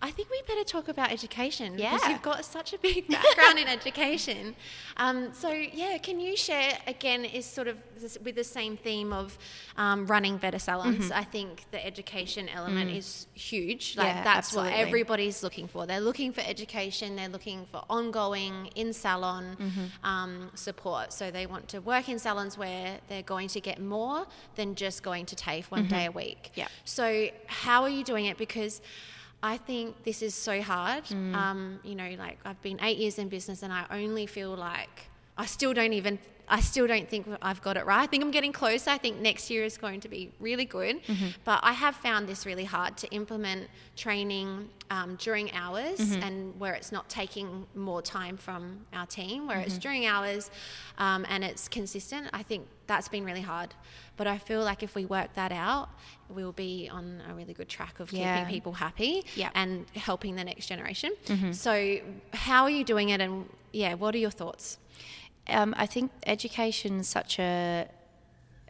I think we better talk about education because Yeah. you've got such a big background in education. Um, so, yeah, can you share again? Is sort of this, with the same theme of um, running better salons. Mm-hmm. I think the education element is huge. Like Mm. Yeah, that's what everybody's looking for. They're looking for education. They're looking for ongoing in salon Mm-hmm. um, support. So they want to work in salons where they're going to get more than just going to TAFE one day a week. Mm-hmm. Yeah. So, how are you doing it? Because I think this is so hard. Mm. Um, you know, like I've been eight years in business and I only feel like I still don't even, I still don't think I've got it right. I think I'm getting closer. I think next year is going to be really good. Mm-hmm. But I have found this really hard to implement training um, during hours Mm-hmm. and where it's not taking more time from our team, where Mm-hmm. it's during hours um, and it's consistent. I think that's been really hard. But I feel like if we work that out, we'll be on a really good track of Yeah. keeping people happy Yeah. and helping the next generation. Mm-hmm. So, how are you doing it? And yeah, what are your thoughts? Um, i think education is such a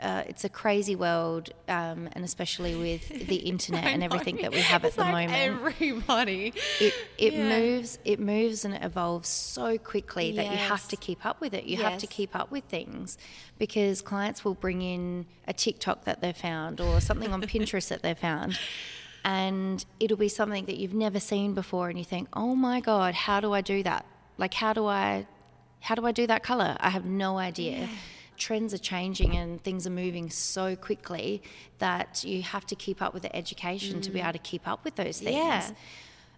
uh, it's a crazy world, um, and especially with the internet and everything that we have at the moment. Everybody. it it Yeah. moves it moves and it evolves so quickly that you have to keep up with it you have to keep up with things because clients will bring in a tiktok that they've found or something on pinterest that they've found and it'll be something that you've never seen before and you think oh my god how do i do that like how do i how do i do that color i have no idea trends are changing and things are moving so quickly that you have to keep up with the education to be mm. able to keep up with those things Yeah.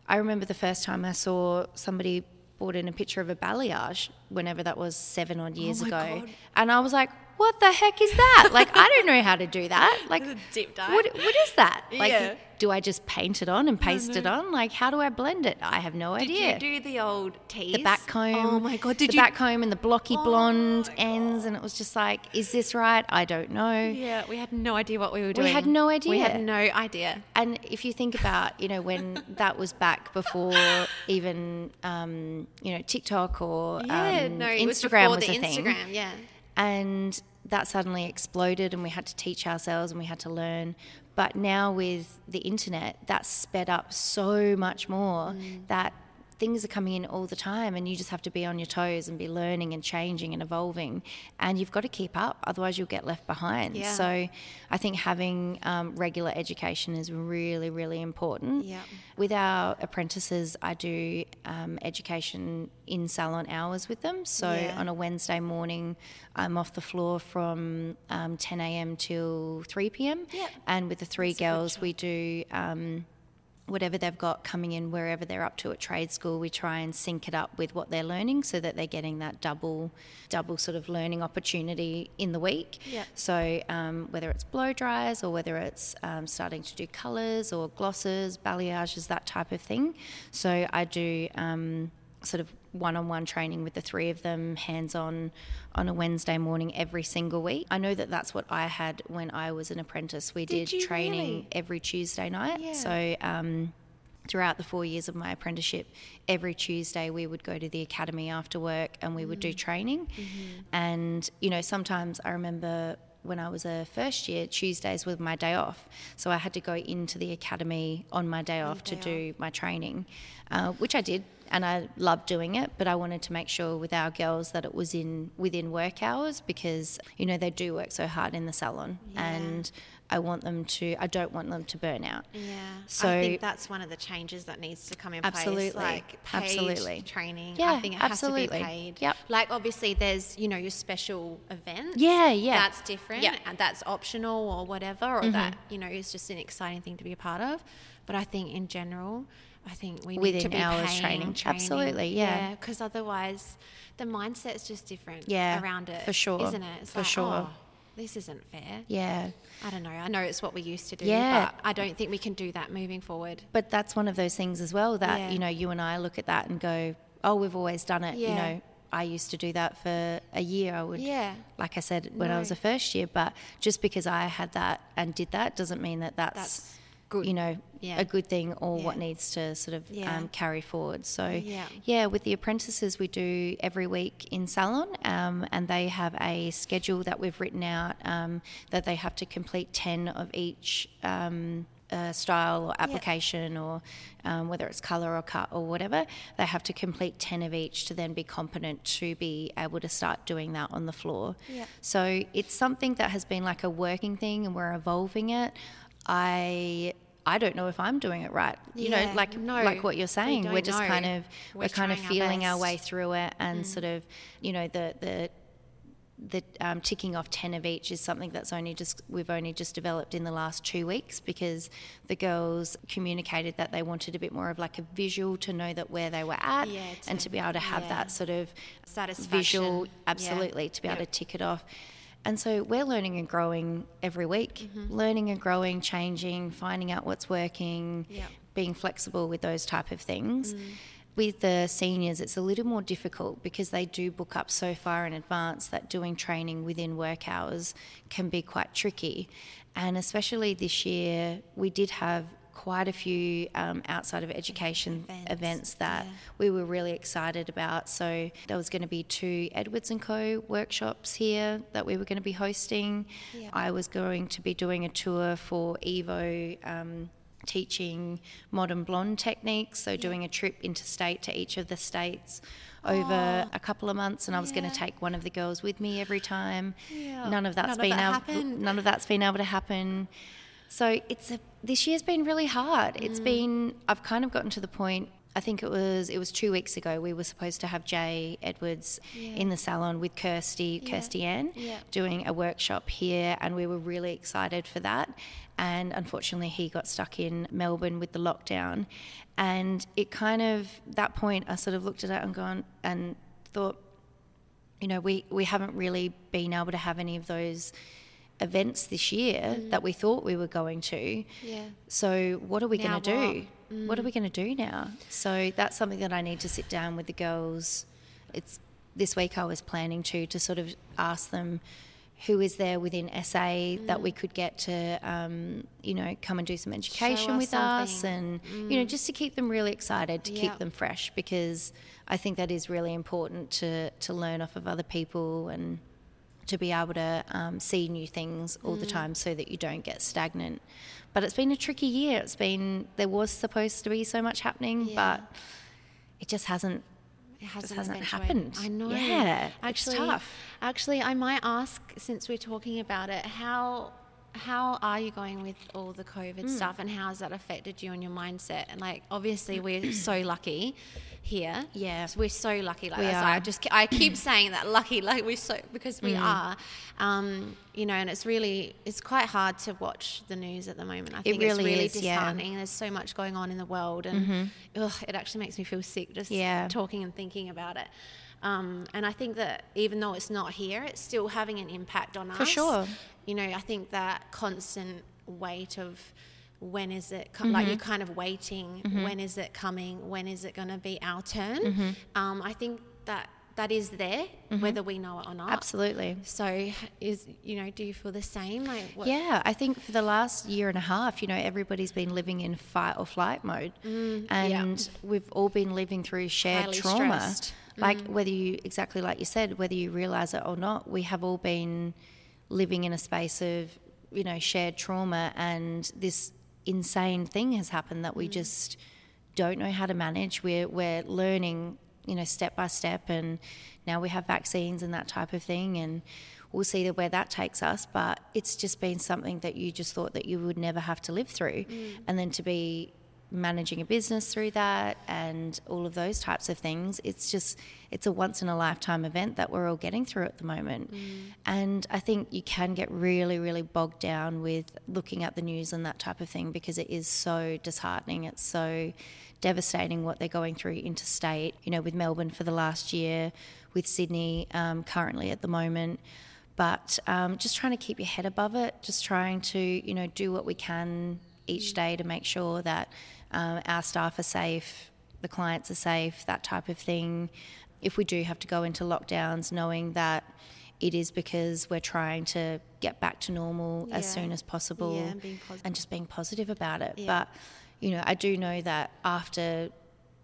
I remember the first time I saw somebody brought in a picture of a balayage whenever that was seven odd years oh my ago. God. And I was like, what the heck is that? like, I don't know how to do that. Like, deep dive. What, what is that? Like, Yeah. do I just paint it on and paste it on? Like, how do I blend it? I have no Did idea. Did you do the old tease? the back comb. Oh my god! Did the you? back comb and the blocky Oh blonde ends, and it was just like, is this right? I don't know. Yeah, we had no idea what we were doing. We had no idea. We had no idea. And if you think about, you know, when that was back before even, um, you know, TikTok or Yeah, um, no, it was Instagram was, the a thing, Instagram. Yeah. And that suddenly exploded, and we had to teach ourselves and we had to learn. But now with the internet, that's sped up so much more Mm. that things are coming in all the time and you just have to be on your toes and be learning and changing and evolving and you've got to keep up otherwise you'll get left behind Yeah. so i think having um, regular education is really really important Yeah. with our apprentices i do um, education in salon hours with them so Yeah. on a wednesday morning i'm off the floor from um, 10 a.m till 3 p.m Yeah. and with the three That's girls we do um, whatever they've got coming in wherever they're up to at trade school we try and sync it up with what they're learning so that they're getting that double double sort of learning opportunity in the week Yeah. so um, whether it's blow dries or whether it's um, starting to do colours or glosses balayages that type of thing so i do um, sort of one-on-one training with the three of them hands-on on a wednesday morning every single week i know that that's what i had when i was an apprentice we Did did, training really? every tuesday night Yeah. so um, throughout the four years of my apprenticeship, every Tuesday we would go to the academy after work and we would do training. And, you know, sometimes I remember when I was a first year, Tuesdays were my day off. So I had to go into the academy on my day off to day do my training, uh, which I did. And I loved doing it, but I wanted to make sure with our girls that it was in within work hours because you know they do work so hard in the salon, Yeah. and I want them to. I don't want them to burn out. Yeah. So- I think that's one of the changes that needs to come in place. Absolutely. Like paid Absolutely. training. Yeah, I think it absolutely. has to be paid. Yep. Like obviously there's, you know, your special events. Yeah, yeah. That's different. Yeah. And that's optional or whatever, or that, mm-hmm. you know, is just an exciting thing to be a part of. But I think in general, I think we need Within to be hours paying training. Absolutely, yeah. Because otherwise the mindset is just different Yeah, around it. for sure, Isn't it? It's for like, sure. oh, this isn't fair. Yeah. I don't know. I know it's what we used to do, Yeah. but I don't think we can do that moving forward. But that's one of those things as well that, Yeah. you know, you and I look at that and go, oh, we've always done it. You know, I used to do that for a year. I would, Yeah. like I said, when I was a first year. But just because I had that and did that doesn't mean that that's, That's good. you know, Yeah. a good thing or what needs to sort of Yeah. um, carry forward. So, Yeah. yeah, with the apprentices, we do every week in salon, um, and they have a schedule that we've written out um, that they have to complete 10 of each. Um, uh, style or application or um, whether it's color or cut or whatever they have to complete 10 of each to then be competent to be able to start doing that on the floor Yeah. so it's something that has been like a working thing and we're evolving it i i don't know if i'm doing it right you Yeah, know like no, like what you're saying we're just know. kind of We're we're, kind of our feeling our. Mm. way through it and sort of you know the the the um, ticking off 10 of each is something that's only just we've only just developed in the last two weeks because the girls communicated that they wanted a bit more of like a visual to know that where they were at Yeah, and to- to be able to have yeah. that sort of Satisfaction. visual Yeah. absolutely to be able to tick it off and so we're learning and growing every week Mm-hmm. learning and growing changing finding out what's working Yep. being flexible with those type of things with the seniors it's a little more difficult because they do book up so far in advance that doing training within work hours can be quite tricky and especially this year we did have quite a few um, outside of education Events, events, that yeah. we were really excited about. So there was going to be two Edwards and Co workshops here that we were going to be hosting. Yeah. I was going to be doing a tour for Evo. Um, teaching modern blonde techniques so doing a trip interstate to each of the states over a couple of months and I was going to take one of the girls with me every time Yeah. none of that's None of been that able happened. none of that's been able to happen so it's a this year's been really hard. It's mm. been I've kind of gotten to the point. I think it was it was two weeks ago. We were supposed to have Jay Edwards in the salon with Kirsty Kirsty Ann Yeah. doing a workshop here, and we were really excited for that. And unfortunately, he got stuck in Melbourne with the lockdown, and it kind of that point I sort of looked at it and gone and thought, you know, we, we haven't really been able to have any of those events this year mm. that we thought we were going to. Yeah. So what are we going to do? What are mm. we going to do now? So that's something that I need to sit down with the girls. It's this week I was planning to to sort of ask them who is there within SA that we mm. could get to, um, you know, come and do some education us with us, something. and you know, just to keep them really excited, to Yep. keep them fresh, because I think that is really important to to learn off of other people and to be able to um, see new things all Mm. the time so that you don't get stagnant. But it's been a tricky year. It's been there was supposed to be so much happening, Yeah. but it just hasn't. It hasn't, hasn't happened. I know. Yeah, it's actually, tough. Actually, I might ask since we're talking about it, how how are you going with all the COVID stuff, and how has that affected you and your mindset? And like, obviously, we're so lucky here. Yeah. So we're so lucky. Like We are. I just I keep saying that lucky, like we're so because Mm. we are. Um, you know, and it's really it's quite hard to watch the news at the moment. I think really it's really is, yeah. disheartening. There's so much going on in the world, and ugh, it actually makes me feel sick just Yeah. talking and thinking about it. Um, and I think that even though it's not here, it's still having an impact on us. For sure. You know, I think that constant weight of when is it co- like you're mm-hmm. kind of waiting mm-hmm. when is it coming when is it going to be our turn mm-hmm. um, i think that that is there whether we know it or not Absolutely. so is you know do you feel the same like what, Yeah, I think for the last year and a half, you know, everybody's been living in fight or flight mode. Mm, and we've all been living through shared Highly trauma. stressed. Like mm. whether you exactly like you said, whether you realize it or not, we have all been living in a space of, you know, shared trauma and this insane thing has happened that we mm. just don't know how to manage. We're we're learning, you know, step by step and now we have vaccines and that type of thing and we'll see where that takes us. But it's just been something that you just thought that you would never have to live through. Mm. And then to be managing a business through that and all of those types of things, it's just it's a once in a lifetime event that we're all getting through at the moment. And I think you can get really, really bogged down with looking at the news and that type of thing because it is so disheartening. It's so devastating what they're going through interstate, you know, with Melbourne for the last year, with Sydney um, currently at the moment. But um, just trying to keep your head above it, just trying to, you know, do what we can each day to make sure that um, our staff are safe, the clients are safe, that type of thing. If we do have to go into lockdowns, knowing that it is because we're trying to get back to normal as soon as possible Yeah, and and just being positive about it. Yeah. But, you know, I do know that after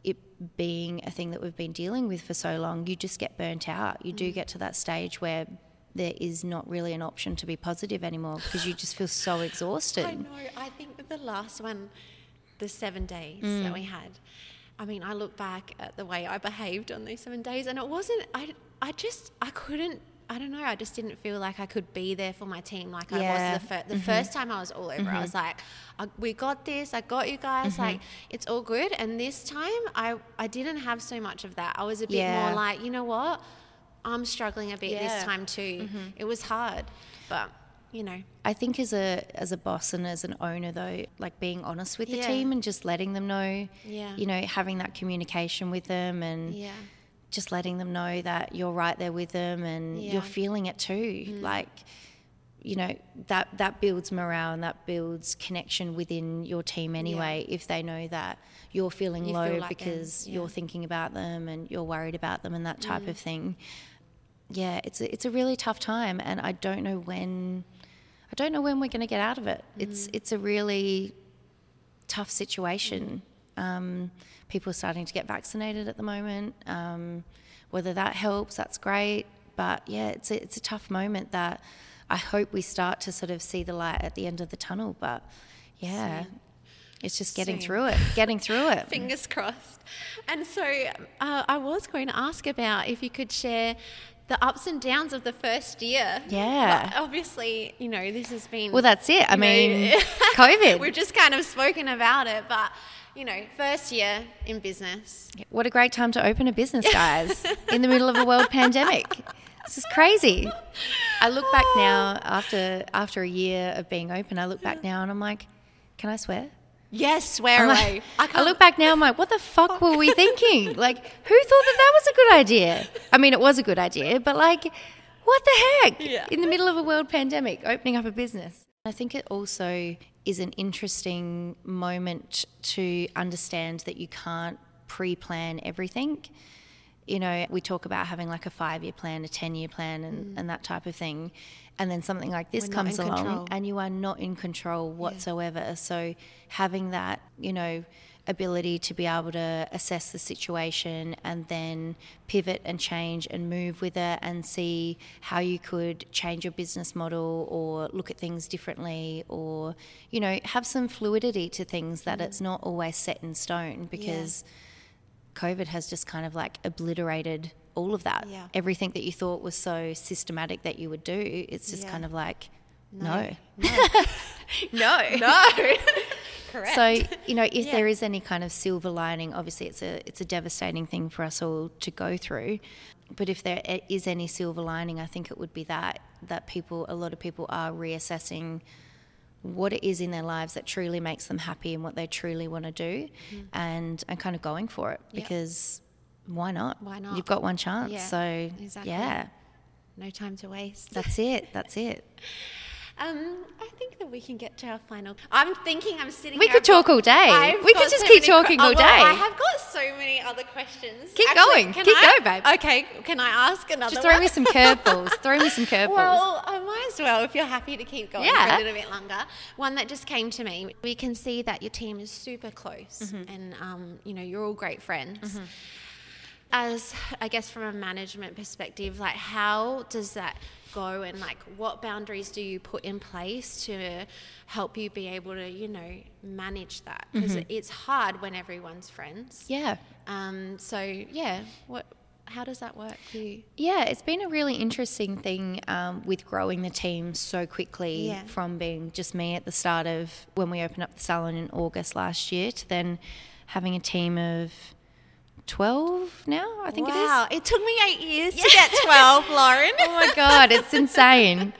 it being a thing that we've been dealing with for so long, you just get burnt out. You Mm. do get to that stage where there is not really an option to be positive anymore because you just feel so exhausted. I know. I think with the last one, the seven days Mm. that we had, I mean, I look back at the way I behaved on those seven days, and it wasn't. I, I just, I couldn't. I don't know. I just didn't feel like I could be there for my team like Yeah. I was the, fir- the mm-hmm. first time I was all over. I mm-hmm. was like, I, "We got this. I got you guys. Like, mm-hmm. it's all good." And this time, I, I didn't have so much of that. I was a bit Yeah. more like, you know what? I'm struggling a bit Yeah. this time too. It was hard, but you know, I think as a as a boss and as an owner though, like being honest with the Yeah. team and just letting them know, Yeah. you know, having that communication with them and yeah. just letting them know that you're right there with them and Yeah. Mm. you're feeling it too. Like, you know, that that builds morale and that builds connection within your team anyway. If they know that you're feeling You low feel like because yeah. you're thinking about them and you're worried about them and that type Mm. of thing. Yeah, it's a, it's a really tough time, and I don't know when. I don't know when we're going to get out of it. It's Mm. it's a really tough situation. Um, people are starting to get vaccinated at the moment. Um, whether that helps, that's great. But yeah, it's a, it's a tough moment that I hope we start to sort of see the light at the end of the tunnel. But yeah, it's just getting Soon. through it, getting through it. Fingers crossed. And so uh, I was going to ask about if you could share the ups and downs of the first year. Yeah. But obviously, you know, this has been. Well, that's it. I you know, mean, COVID. We've just kind of spoken about it, but, you know, first year in business. What a great time to open a business, guys, in the middle of a world pandemic. This is crazy. I look back now after after a year of being open. I look back now and I'm like, can I swear? Yes, swear I'm away. I I, look back now. I'm like, what the fuck were we thinking? Like, who thought that that was a good idea? I mean, it was a good idea, but like, what the heck? Yeah. In the middle of a world pandemic, opening up a business. I think it also is an interesting moment to understand that you can't pre-plan everything. You know, we talk about having like a five-year plan, a ten-year plan, and, and that type of thing. And then something like this Mm. We're comes along, control. and you are not in control whatsoever. So having that, you know, ability to be able to assess the situation and then pivot and change and move with it and see how you could change your business model or look at things differently or you know have some fluidity to things that it's not always set in stone because covid has just kind of like obliterated all of that Yeah. everything that you thought was so systematic that you would do it's just Yeah. kind of like No. No. no. Correct. So you know, if Yeah. there is any kind of silver lining, obviously it's a it's a devastating thing for us all to go through. But if there is any silver lining, I think it would be that that people, a lot of people, are reassessing what it is in their lives that truly makes them happy and what they truly want to do, mm. and and kind of going for it. Yep. because why not? Why not? You've got one chance, Yeah, so exactly. yeah, no time to waste. that's it. That's it. Um, I think that we can get to our final. I'm thinking. I'm sitting. We could got- talk all day. I've We could just so keep talking all well, day. I have got so many other questions. Keep going. can Keep I- going, babe. Okay. Can I ask another? Question? Just throw one? me some curveballs. throw me some curveballs. Well, I might as well if you're happy to keep going for Yeah. a little bit longer. One that just came to me. We can see that your team is super close, Mm-hmm. and um, you know you're all great friends. As I guess from a management perspective, like how does that go, and like what boundaries do you put in place to help you be able to, you know, manage that? Because it's hard when everyone's friends. Mm-hmm. yeah. Um. So yeah, what? How does that work for you? Yeah, it's been a really interesting thing um, with growing the team so quickly Yeah. from being just me at the start of when we opened up the salon in August last year to then having a team of 12 now, I think it is. wow, it is. it took me eight years to get twelve, Lauren. Oh my God, it's insane.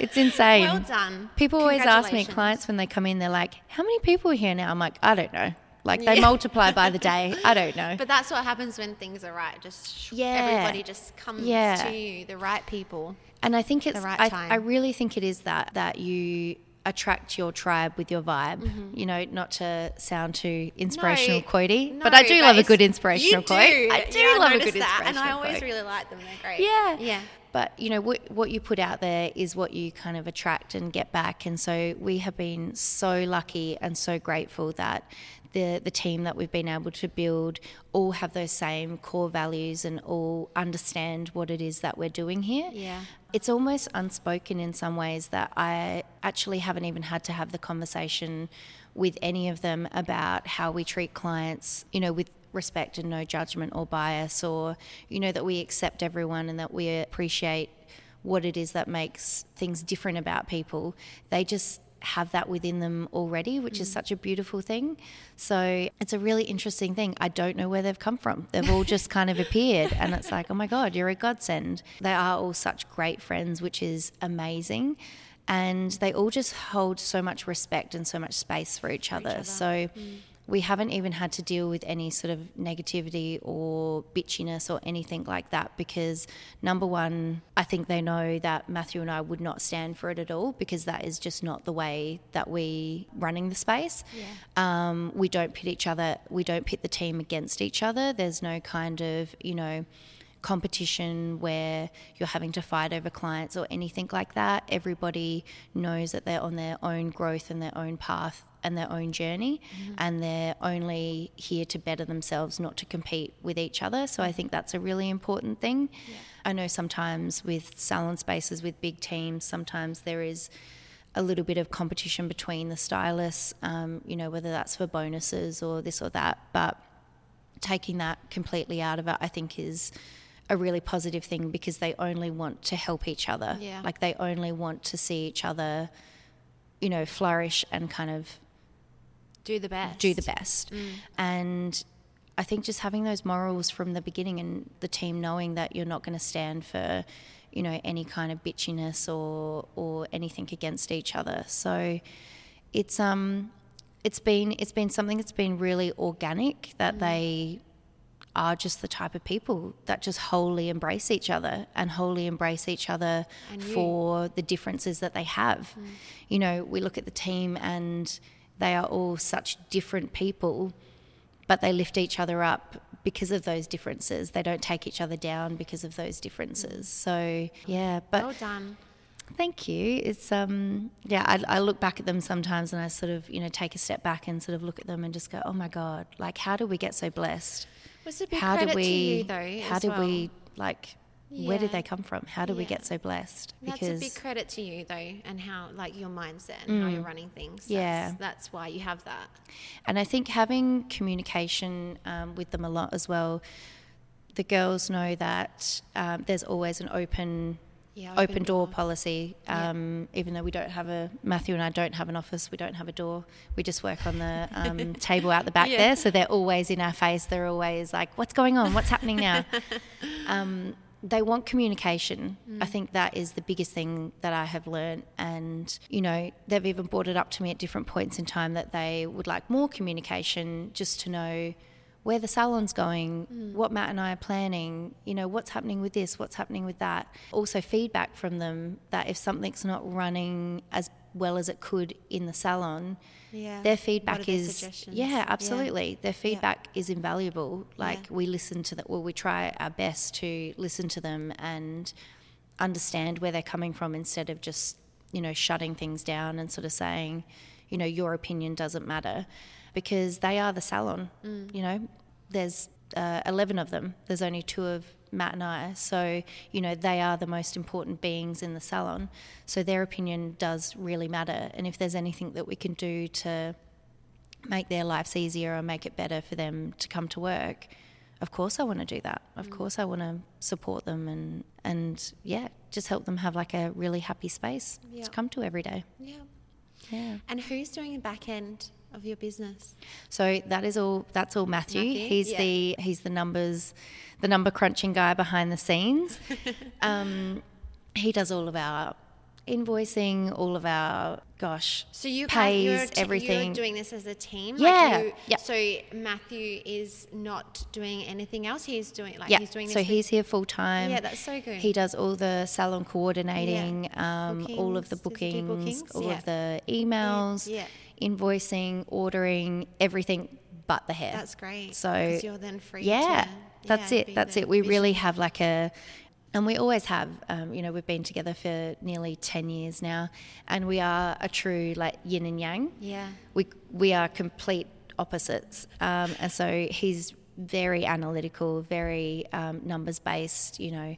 It's insane. Well done. People always ask me, clients, when they come in, they're like, how many people are here now? I'm like, I don't know. Like they Yeah. multiply by the day. I don't know. But that's what happens when things are right. Just Yeah. everybody just comes Yeah. to you, the right people. And I think it's right I, time. I really think it is that that you attract your tribe with your vibe. Mm-hmm. You know, not to sound too inspirational No, quotey, no, but I do love a good inspirational quote. do. I do Yeah, love a noticed good that, and I always quote. really like them. They're great. Yeah. yeah. But you know what what you put out there is what you kind of attract and get back. And so we have been so lucky and so grateful that the the team that we've been able to build all have those same core values and all understand what it is that we're doing here. Yeah. It's almost unspoken in some ways that I actually haven't even had to have the conversation with any of them about how we treat clients, you know, with respect and no judgment or bias, or, you know, that we accept everyone and that we appreciate what it is that makes things different about people. They just have that within them already, which is such a beautiful thing. So it's a really interesting thing. I don't know where they've come from. They've all just kind of appeared, and it's like, oh my God, you're a godsend. They are all such great friends, which is amazing. And they all just hold so much respect and so much space for each other. So we haven't even had to deal with any sort of negativity or bitchiness or anything like that because number one, I think they know that Matthew and I would not stand for it at all because that is just not the way that we running the space. Um, we don't pit each other, we don't pit the team against each other. There's no kind of, you know, competition where you're having to fight over clients or anything like that. Everybody knows that they're on their own growth and their own path and their own journey, and they're only here to better themselves, not to compete with each other. So I think that's a really important thing. I know sometimes with salon spaces with big teams, sometimes there is a little bit of competition between the stylists, um, you know, whether that's for bonuses or this or that. But taking that completely out of it, I think, is a really positive thing because they only want to help each other. Yeah. Like they only want to see each other, you know, flourish and kind of Do the best. do the best. And I think just having those morals from the beginning and the team knowing that you're not going to stand for, you know, any kind of bitchiness or or anything against each other. So it's um it's been it's been something that's been really organic that they are just the type of people that just wholly embrace each other and wholly embrace each other for the differences that they have. You know, we look at the team and they are all such different people, but they lift each other up because of those differences. They don't take each other down because of those differences. So, yeah, but Well done. Thank you. It's um yeah, I, I look back at them sometimes and I sort of you know take a step back and sort of look at them and just go, oh my god, like how do we get so blessed? Was a big how credit did we? to you though. how did well. we like? Where did they come from? How did we get so blessed? Because That's a big credit to you though, and how like your mindset and how you're running things. That's, Mm. Yeah. that's why you have that. And I think having communication um, with them a lot as well, the girls know that um, there's always an open Yeah, open, open door, door. policy. Yeah. Um, Even though we don't have a Matthew and I don't have an office, we don't have a door. We just work on the um, table out the back Yeah. there, so they're always in our face. They're always like, "What's going on? What's happening now?" um, they want communication. I think that is the biggest thing that I have learned. And, you know, they've even brought it up to me at different points in time that they would like more communication just to know where the salon's going, what Matt and I are planning, you know, what's happening with this, what's happening with that. Also, feedback from them that if something's not running as well as it could in the salon, Yeah. their feedback their is yeah Yeah. absolutely their feedback is invaluable like Yeah. we listen to that well we try our best to listen to them and understand where they're coming from instead of just you know shutting things down and sort of saying you know your opinion doesn't matter because they are the salon Mm. you know there's uh, 11 of them there's only two of Matt and I so you know they are the most important beings in the salon so their opinion does really matter and if there's anything that we can do to make their lives easier or make it better for them to come to work, of course I want to do that. Of course I want to support them and and yeah, just help them have like a really happy space Yeah. to come to every day. Yeah. Yeah. And who's doing the back end of your business? So that is all. That's all Matthew. Matthew, He's yeah. the he's the numbers, the number crunching guy behind the scenes. um, he does all of our invoicing, all of our gosh, So you pays you're, t- everything. You're doing this as a team. Yeah, Like you, yeah. So Matthew is not doing anything else. He's doing like yeah. he's doing this. so he's here full time. Yeah, that's so good. He does all the salon coordinating, um, all of the Bookings. Does he do bookings, bookings? all Yeah. of the emails, Yeah. Invoicing, ordering, everything but the hair. That's great. So you're then free. yeah, to, that's yeah, it. That's it. We really have like a, and we always have. Um, you know, we've been together for nearly ten years now, and we are a true like yin and yang. Yeah. We we are complete opposites, um, and so he's very analytical, very um, numbers based. You know,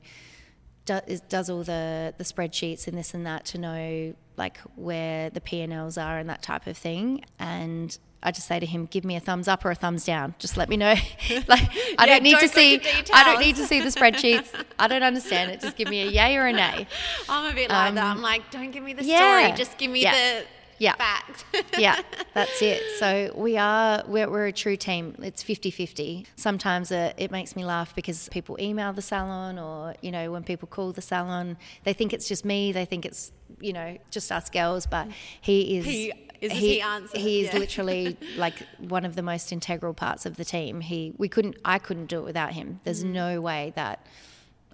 do, is, does all the the spreadsheets and this and that to know like where the P and Ls are and that type of thing. And I just say to him, "Give me a thumbs up or a thumbs down. Just let me know. like I Yeah, don't need don't to see. I don't need to see the spreadsheets. I don't understand it. Just give me a yay or a nay. I'm a bit like that. I'm like, don't give me the yeah. story. Just give me Yeah. the Yeah. fact. yeah, that's it. So we are, we're, we're a true team. It's 50 50. Sometimes uh, it makes me laugh because people email the salon or, you know, when people call the salon, they think it's just me. They think it's, you know, just us girls, but he is. He- is he answers, he is yeah. literally like one of the most integral parts of the team. He, we couldn't, I couldn't do it without him. There's Mm. no way that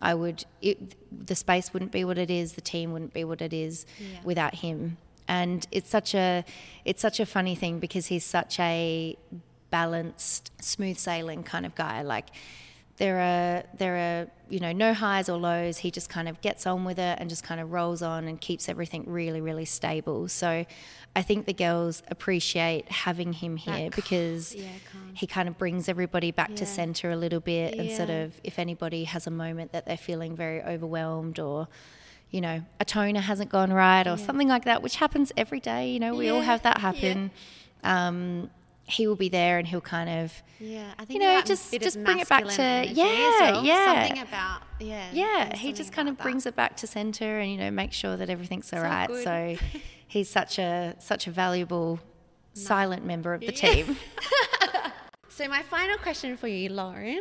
I would, it, the space wouldn't be what it is, the team wouldn't be what it is Yeah. without him. And it's such a, it's such a funny thing because he's such a balanced, smooth sailing kind of guy. Like there are, there are, you know, no highs or lows. He just kind of gets on with it and just kind of rolls on and keeps everything really, really stable. So I think the girls appreciate having him here That- because yeah, he kind of brings everybody back to center a little bit and sort of if anybody has a moment that they're feeling very overwhelmed or you know a toner hasn't gone right or something like that which happens every day you know we all have that yeah. happen um, he will be there and he'll kind of Yeah, I think You know, just- just bring it back to- yeah, well. yeah. Something about yeah. yeah he just kind of about brings it back to center and you know makes sure that everything's all So right good. so he's such a such a valuable silent member of the Yeah. team So my final question for you, Lauren,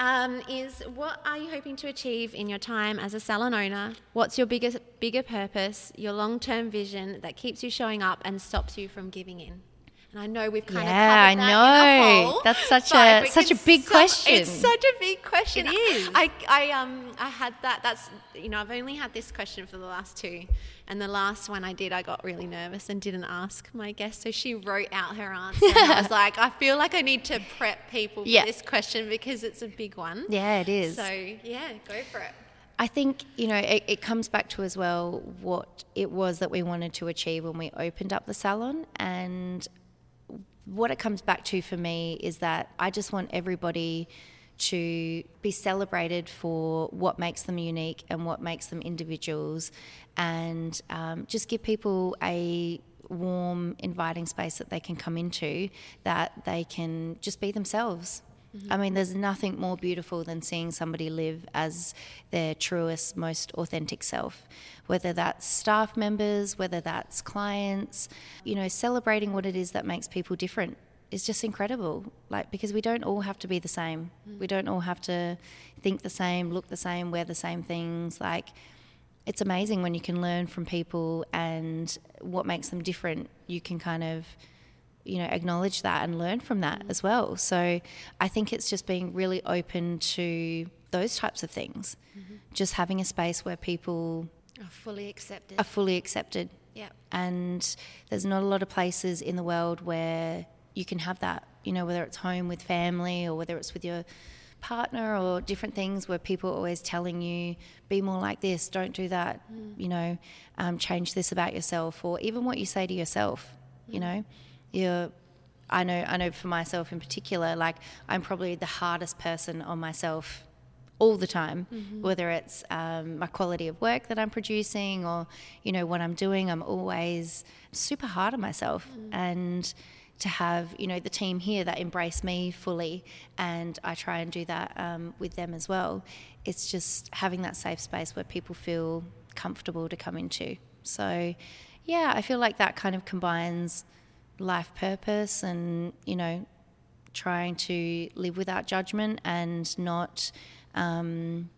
um, is what are you hoping to achieve in your time as a salon owner? What's your biggest bigger purpose, your long term vision that keeps you showing up and stops you from giving in? And I know we've kind Yeah, of covered I that know. In a whole, That's such a- such a big sum- question. It's such a big question. It is. I, I um I had that. That's you know I've only had this question for the last two, and the last one I did I got really nervous and didn't ask my guest, so she wrote out her answer. and I was like, I feel like I need to prep people for this question because it's a big one. yeah it is So yeah, go for it. I think, you know, it, it comes back to as well what it was that we wanted to achieve when we opened up the salon. And what it comes back to for me is that I just want everybody to be celebrated for what makes them unique and what makes them individuals and um, just give people a warm, inviting space that they can come into that they can just be themselves I mean, there's nothing more beautiful than seeing somebody live as their truest, most authentic self, whether that's staff members, whether that's clients, you know, celebrating what it is that makes people different is just incredible. Like, because we don't all have to be the same, mm. we don't all have to think the same, look the same, wear the same things. Like, it's amazing when you can learn from people and what makes them different. You can kind of you know acknowledge that and learn from that as well so i think it's just being really open to those types of things mm-hmm. just having a space where people are fully accepted are fully accepted yeah and there's not a lot of places in the world where you can have that you know whether it's home with family or whether it's with your partner or different things where people are always telling you be more like this don't do that mm. you know um, change this about yourself or even what you say to yourself mm. you know you're I know I know for myself in particular, like I'm probably the hardest person on myself all the time, mm-hmm. whether it's um, my quality of work that I'm producing or you know what I'm doing. I'm always super hard on myself, mm. and to have you know the team here that embrace me fully, and I try and do that um, with them as well. It's just having that safe space where people feel comfortable to come into. So, yeah, I feel like that kind of combines life purpose and, you know, trying to live without judgment and not um,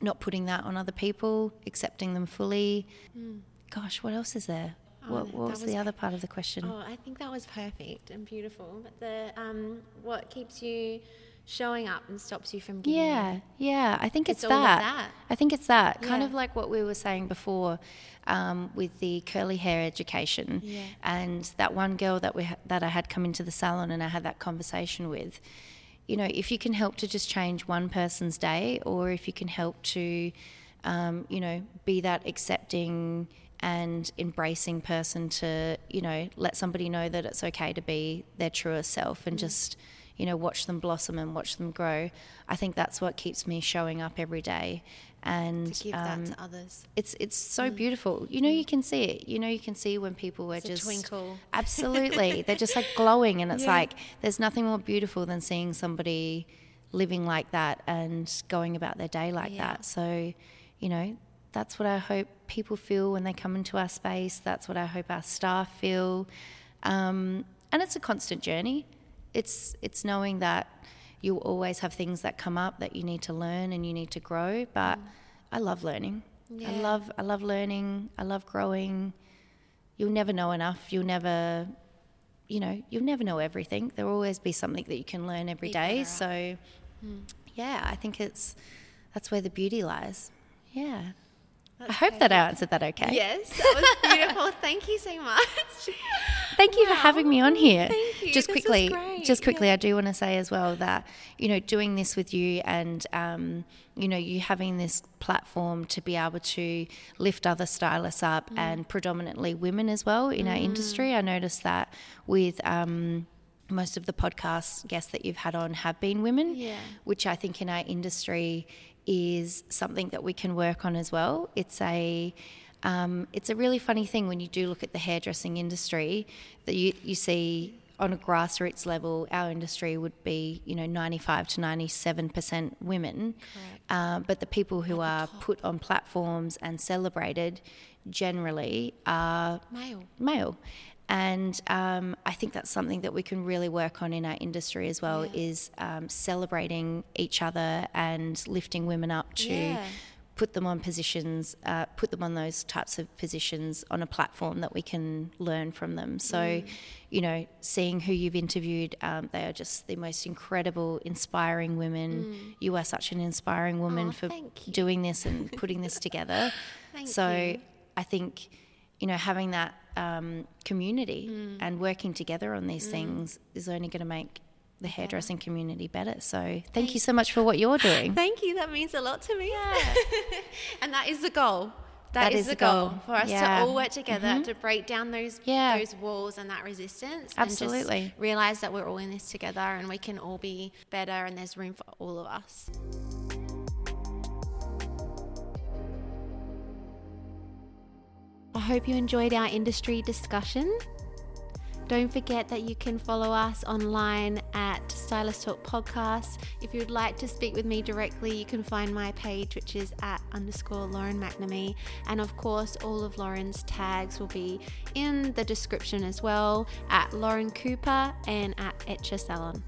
not putting that on other people, accepting them fully. Mm. Gosh, what else is there? Oh, what, what was, was, the other part of the question? Oh, I think that was perfect and beautiful. But the um, what keeps you showing up and stops you from giving yeah yeah i think it's, it's that. that. i think it's that yeah. kind of like what we were saying before um, with the curly hair education yeah. and that one girl that we ha- that i had come into the salon and i had that conversation with you know if you can help to just change one person's day or if you can help to um, you know be that accepting and embracing person to you know let somebody know that it's okay to be their truest self and mm. just you know, watch them blossom and watch them grow. I think that's what keeps me showing up every day. And to give um, that to others. It's it's so mm. beautiful. You know, you can see it. You know, you can see when people are it's just twinkle. Absolutely, they're just like glowing, and it's yeah. like there's nothing more beautiful than seeing somebody living like that and going about their day like yeah. that. So, you know, that's what I hope people feel when they come into our space. That's what I hope our staff feel. Um, and it's a constant journey it's it's knowing that you'll always have things that come up that you need to learn and you need to grow. But mm. I love learning. Yeah. I love I love learning. I love growing. You'll never know enough. You'll never you know, you'll never know everything. There'll always be something that you can learn every be day. So mm. yeah, I think it's that's where the beauty lies. Yeah. That's I hope that I answered that okay. Yes, that was beautiful. Thank you so much. Thank you wow. for having me on here. Thank you. Just this quickly, just quickly, yeah. I do want to say as well that you know doing this with you and um, you know you having this platform to be able to lift other stylists up mm. and predominantly women as well in mm. our industry. I noticed that with. Um, most of the podcast guests that you've had on have been women, yeah. which I think in our industry is something that we can work on as well. It's a um, it's a really funny thing when you do look at the hairdressing industry that you, you see on a grassroots level, our industry would be, you know, 95 to 97% women. Um, but the people who are top. put on platforms and celebrated generally are male. Male. And um, I think that's something that we can really work on in our industry as well yeah. is um, celebrating each other and lifting women up to yeah put them on positions, uh, put them on those types of positions on a platform that we can learn from them. So, mm. you know, seeing who you've interviewed, um, they are just the most incredible, inspiring women. Mm. You are such an inspiring woman oh, for doing this and putting this together. so, you. I think, you know, having that um, community mm. and working together on these mm. things is only going to make the hairdressing yeah. community better. So thank you so much for what you're doing. Thank you. That means a lot to me. Yeah. and that is the goal. that, that is, is, the goal, goal. for us yeah. to all work together mm-hmm. to break down those those walls and that resistance. Absolutely. realize that we're all in this together and we can all be better and there's room for all of us. I hope you enjoyed our industry discussion. Don't forget that you can follow us online at Stylist Talk Podcast. If you would like to speak with me directly, you can find my page, which is at underscore Lauren McNamee. And of course, all of Lauren's tags will be in the description as well at Lauren Cooper and at Etcher Salon.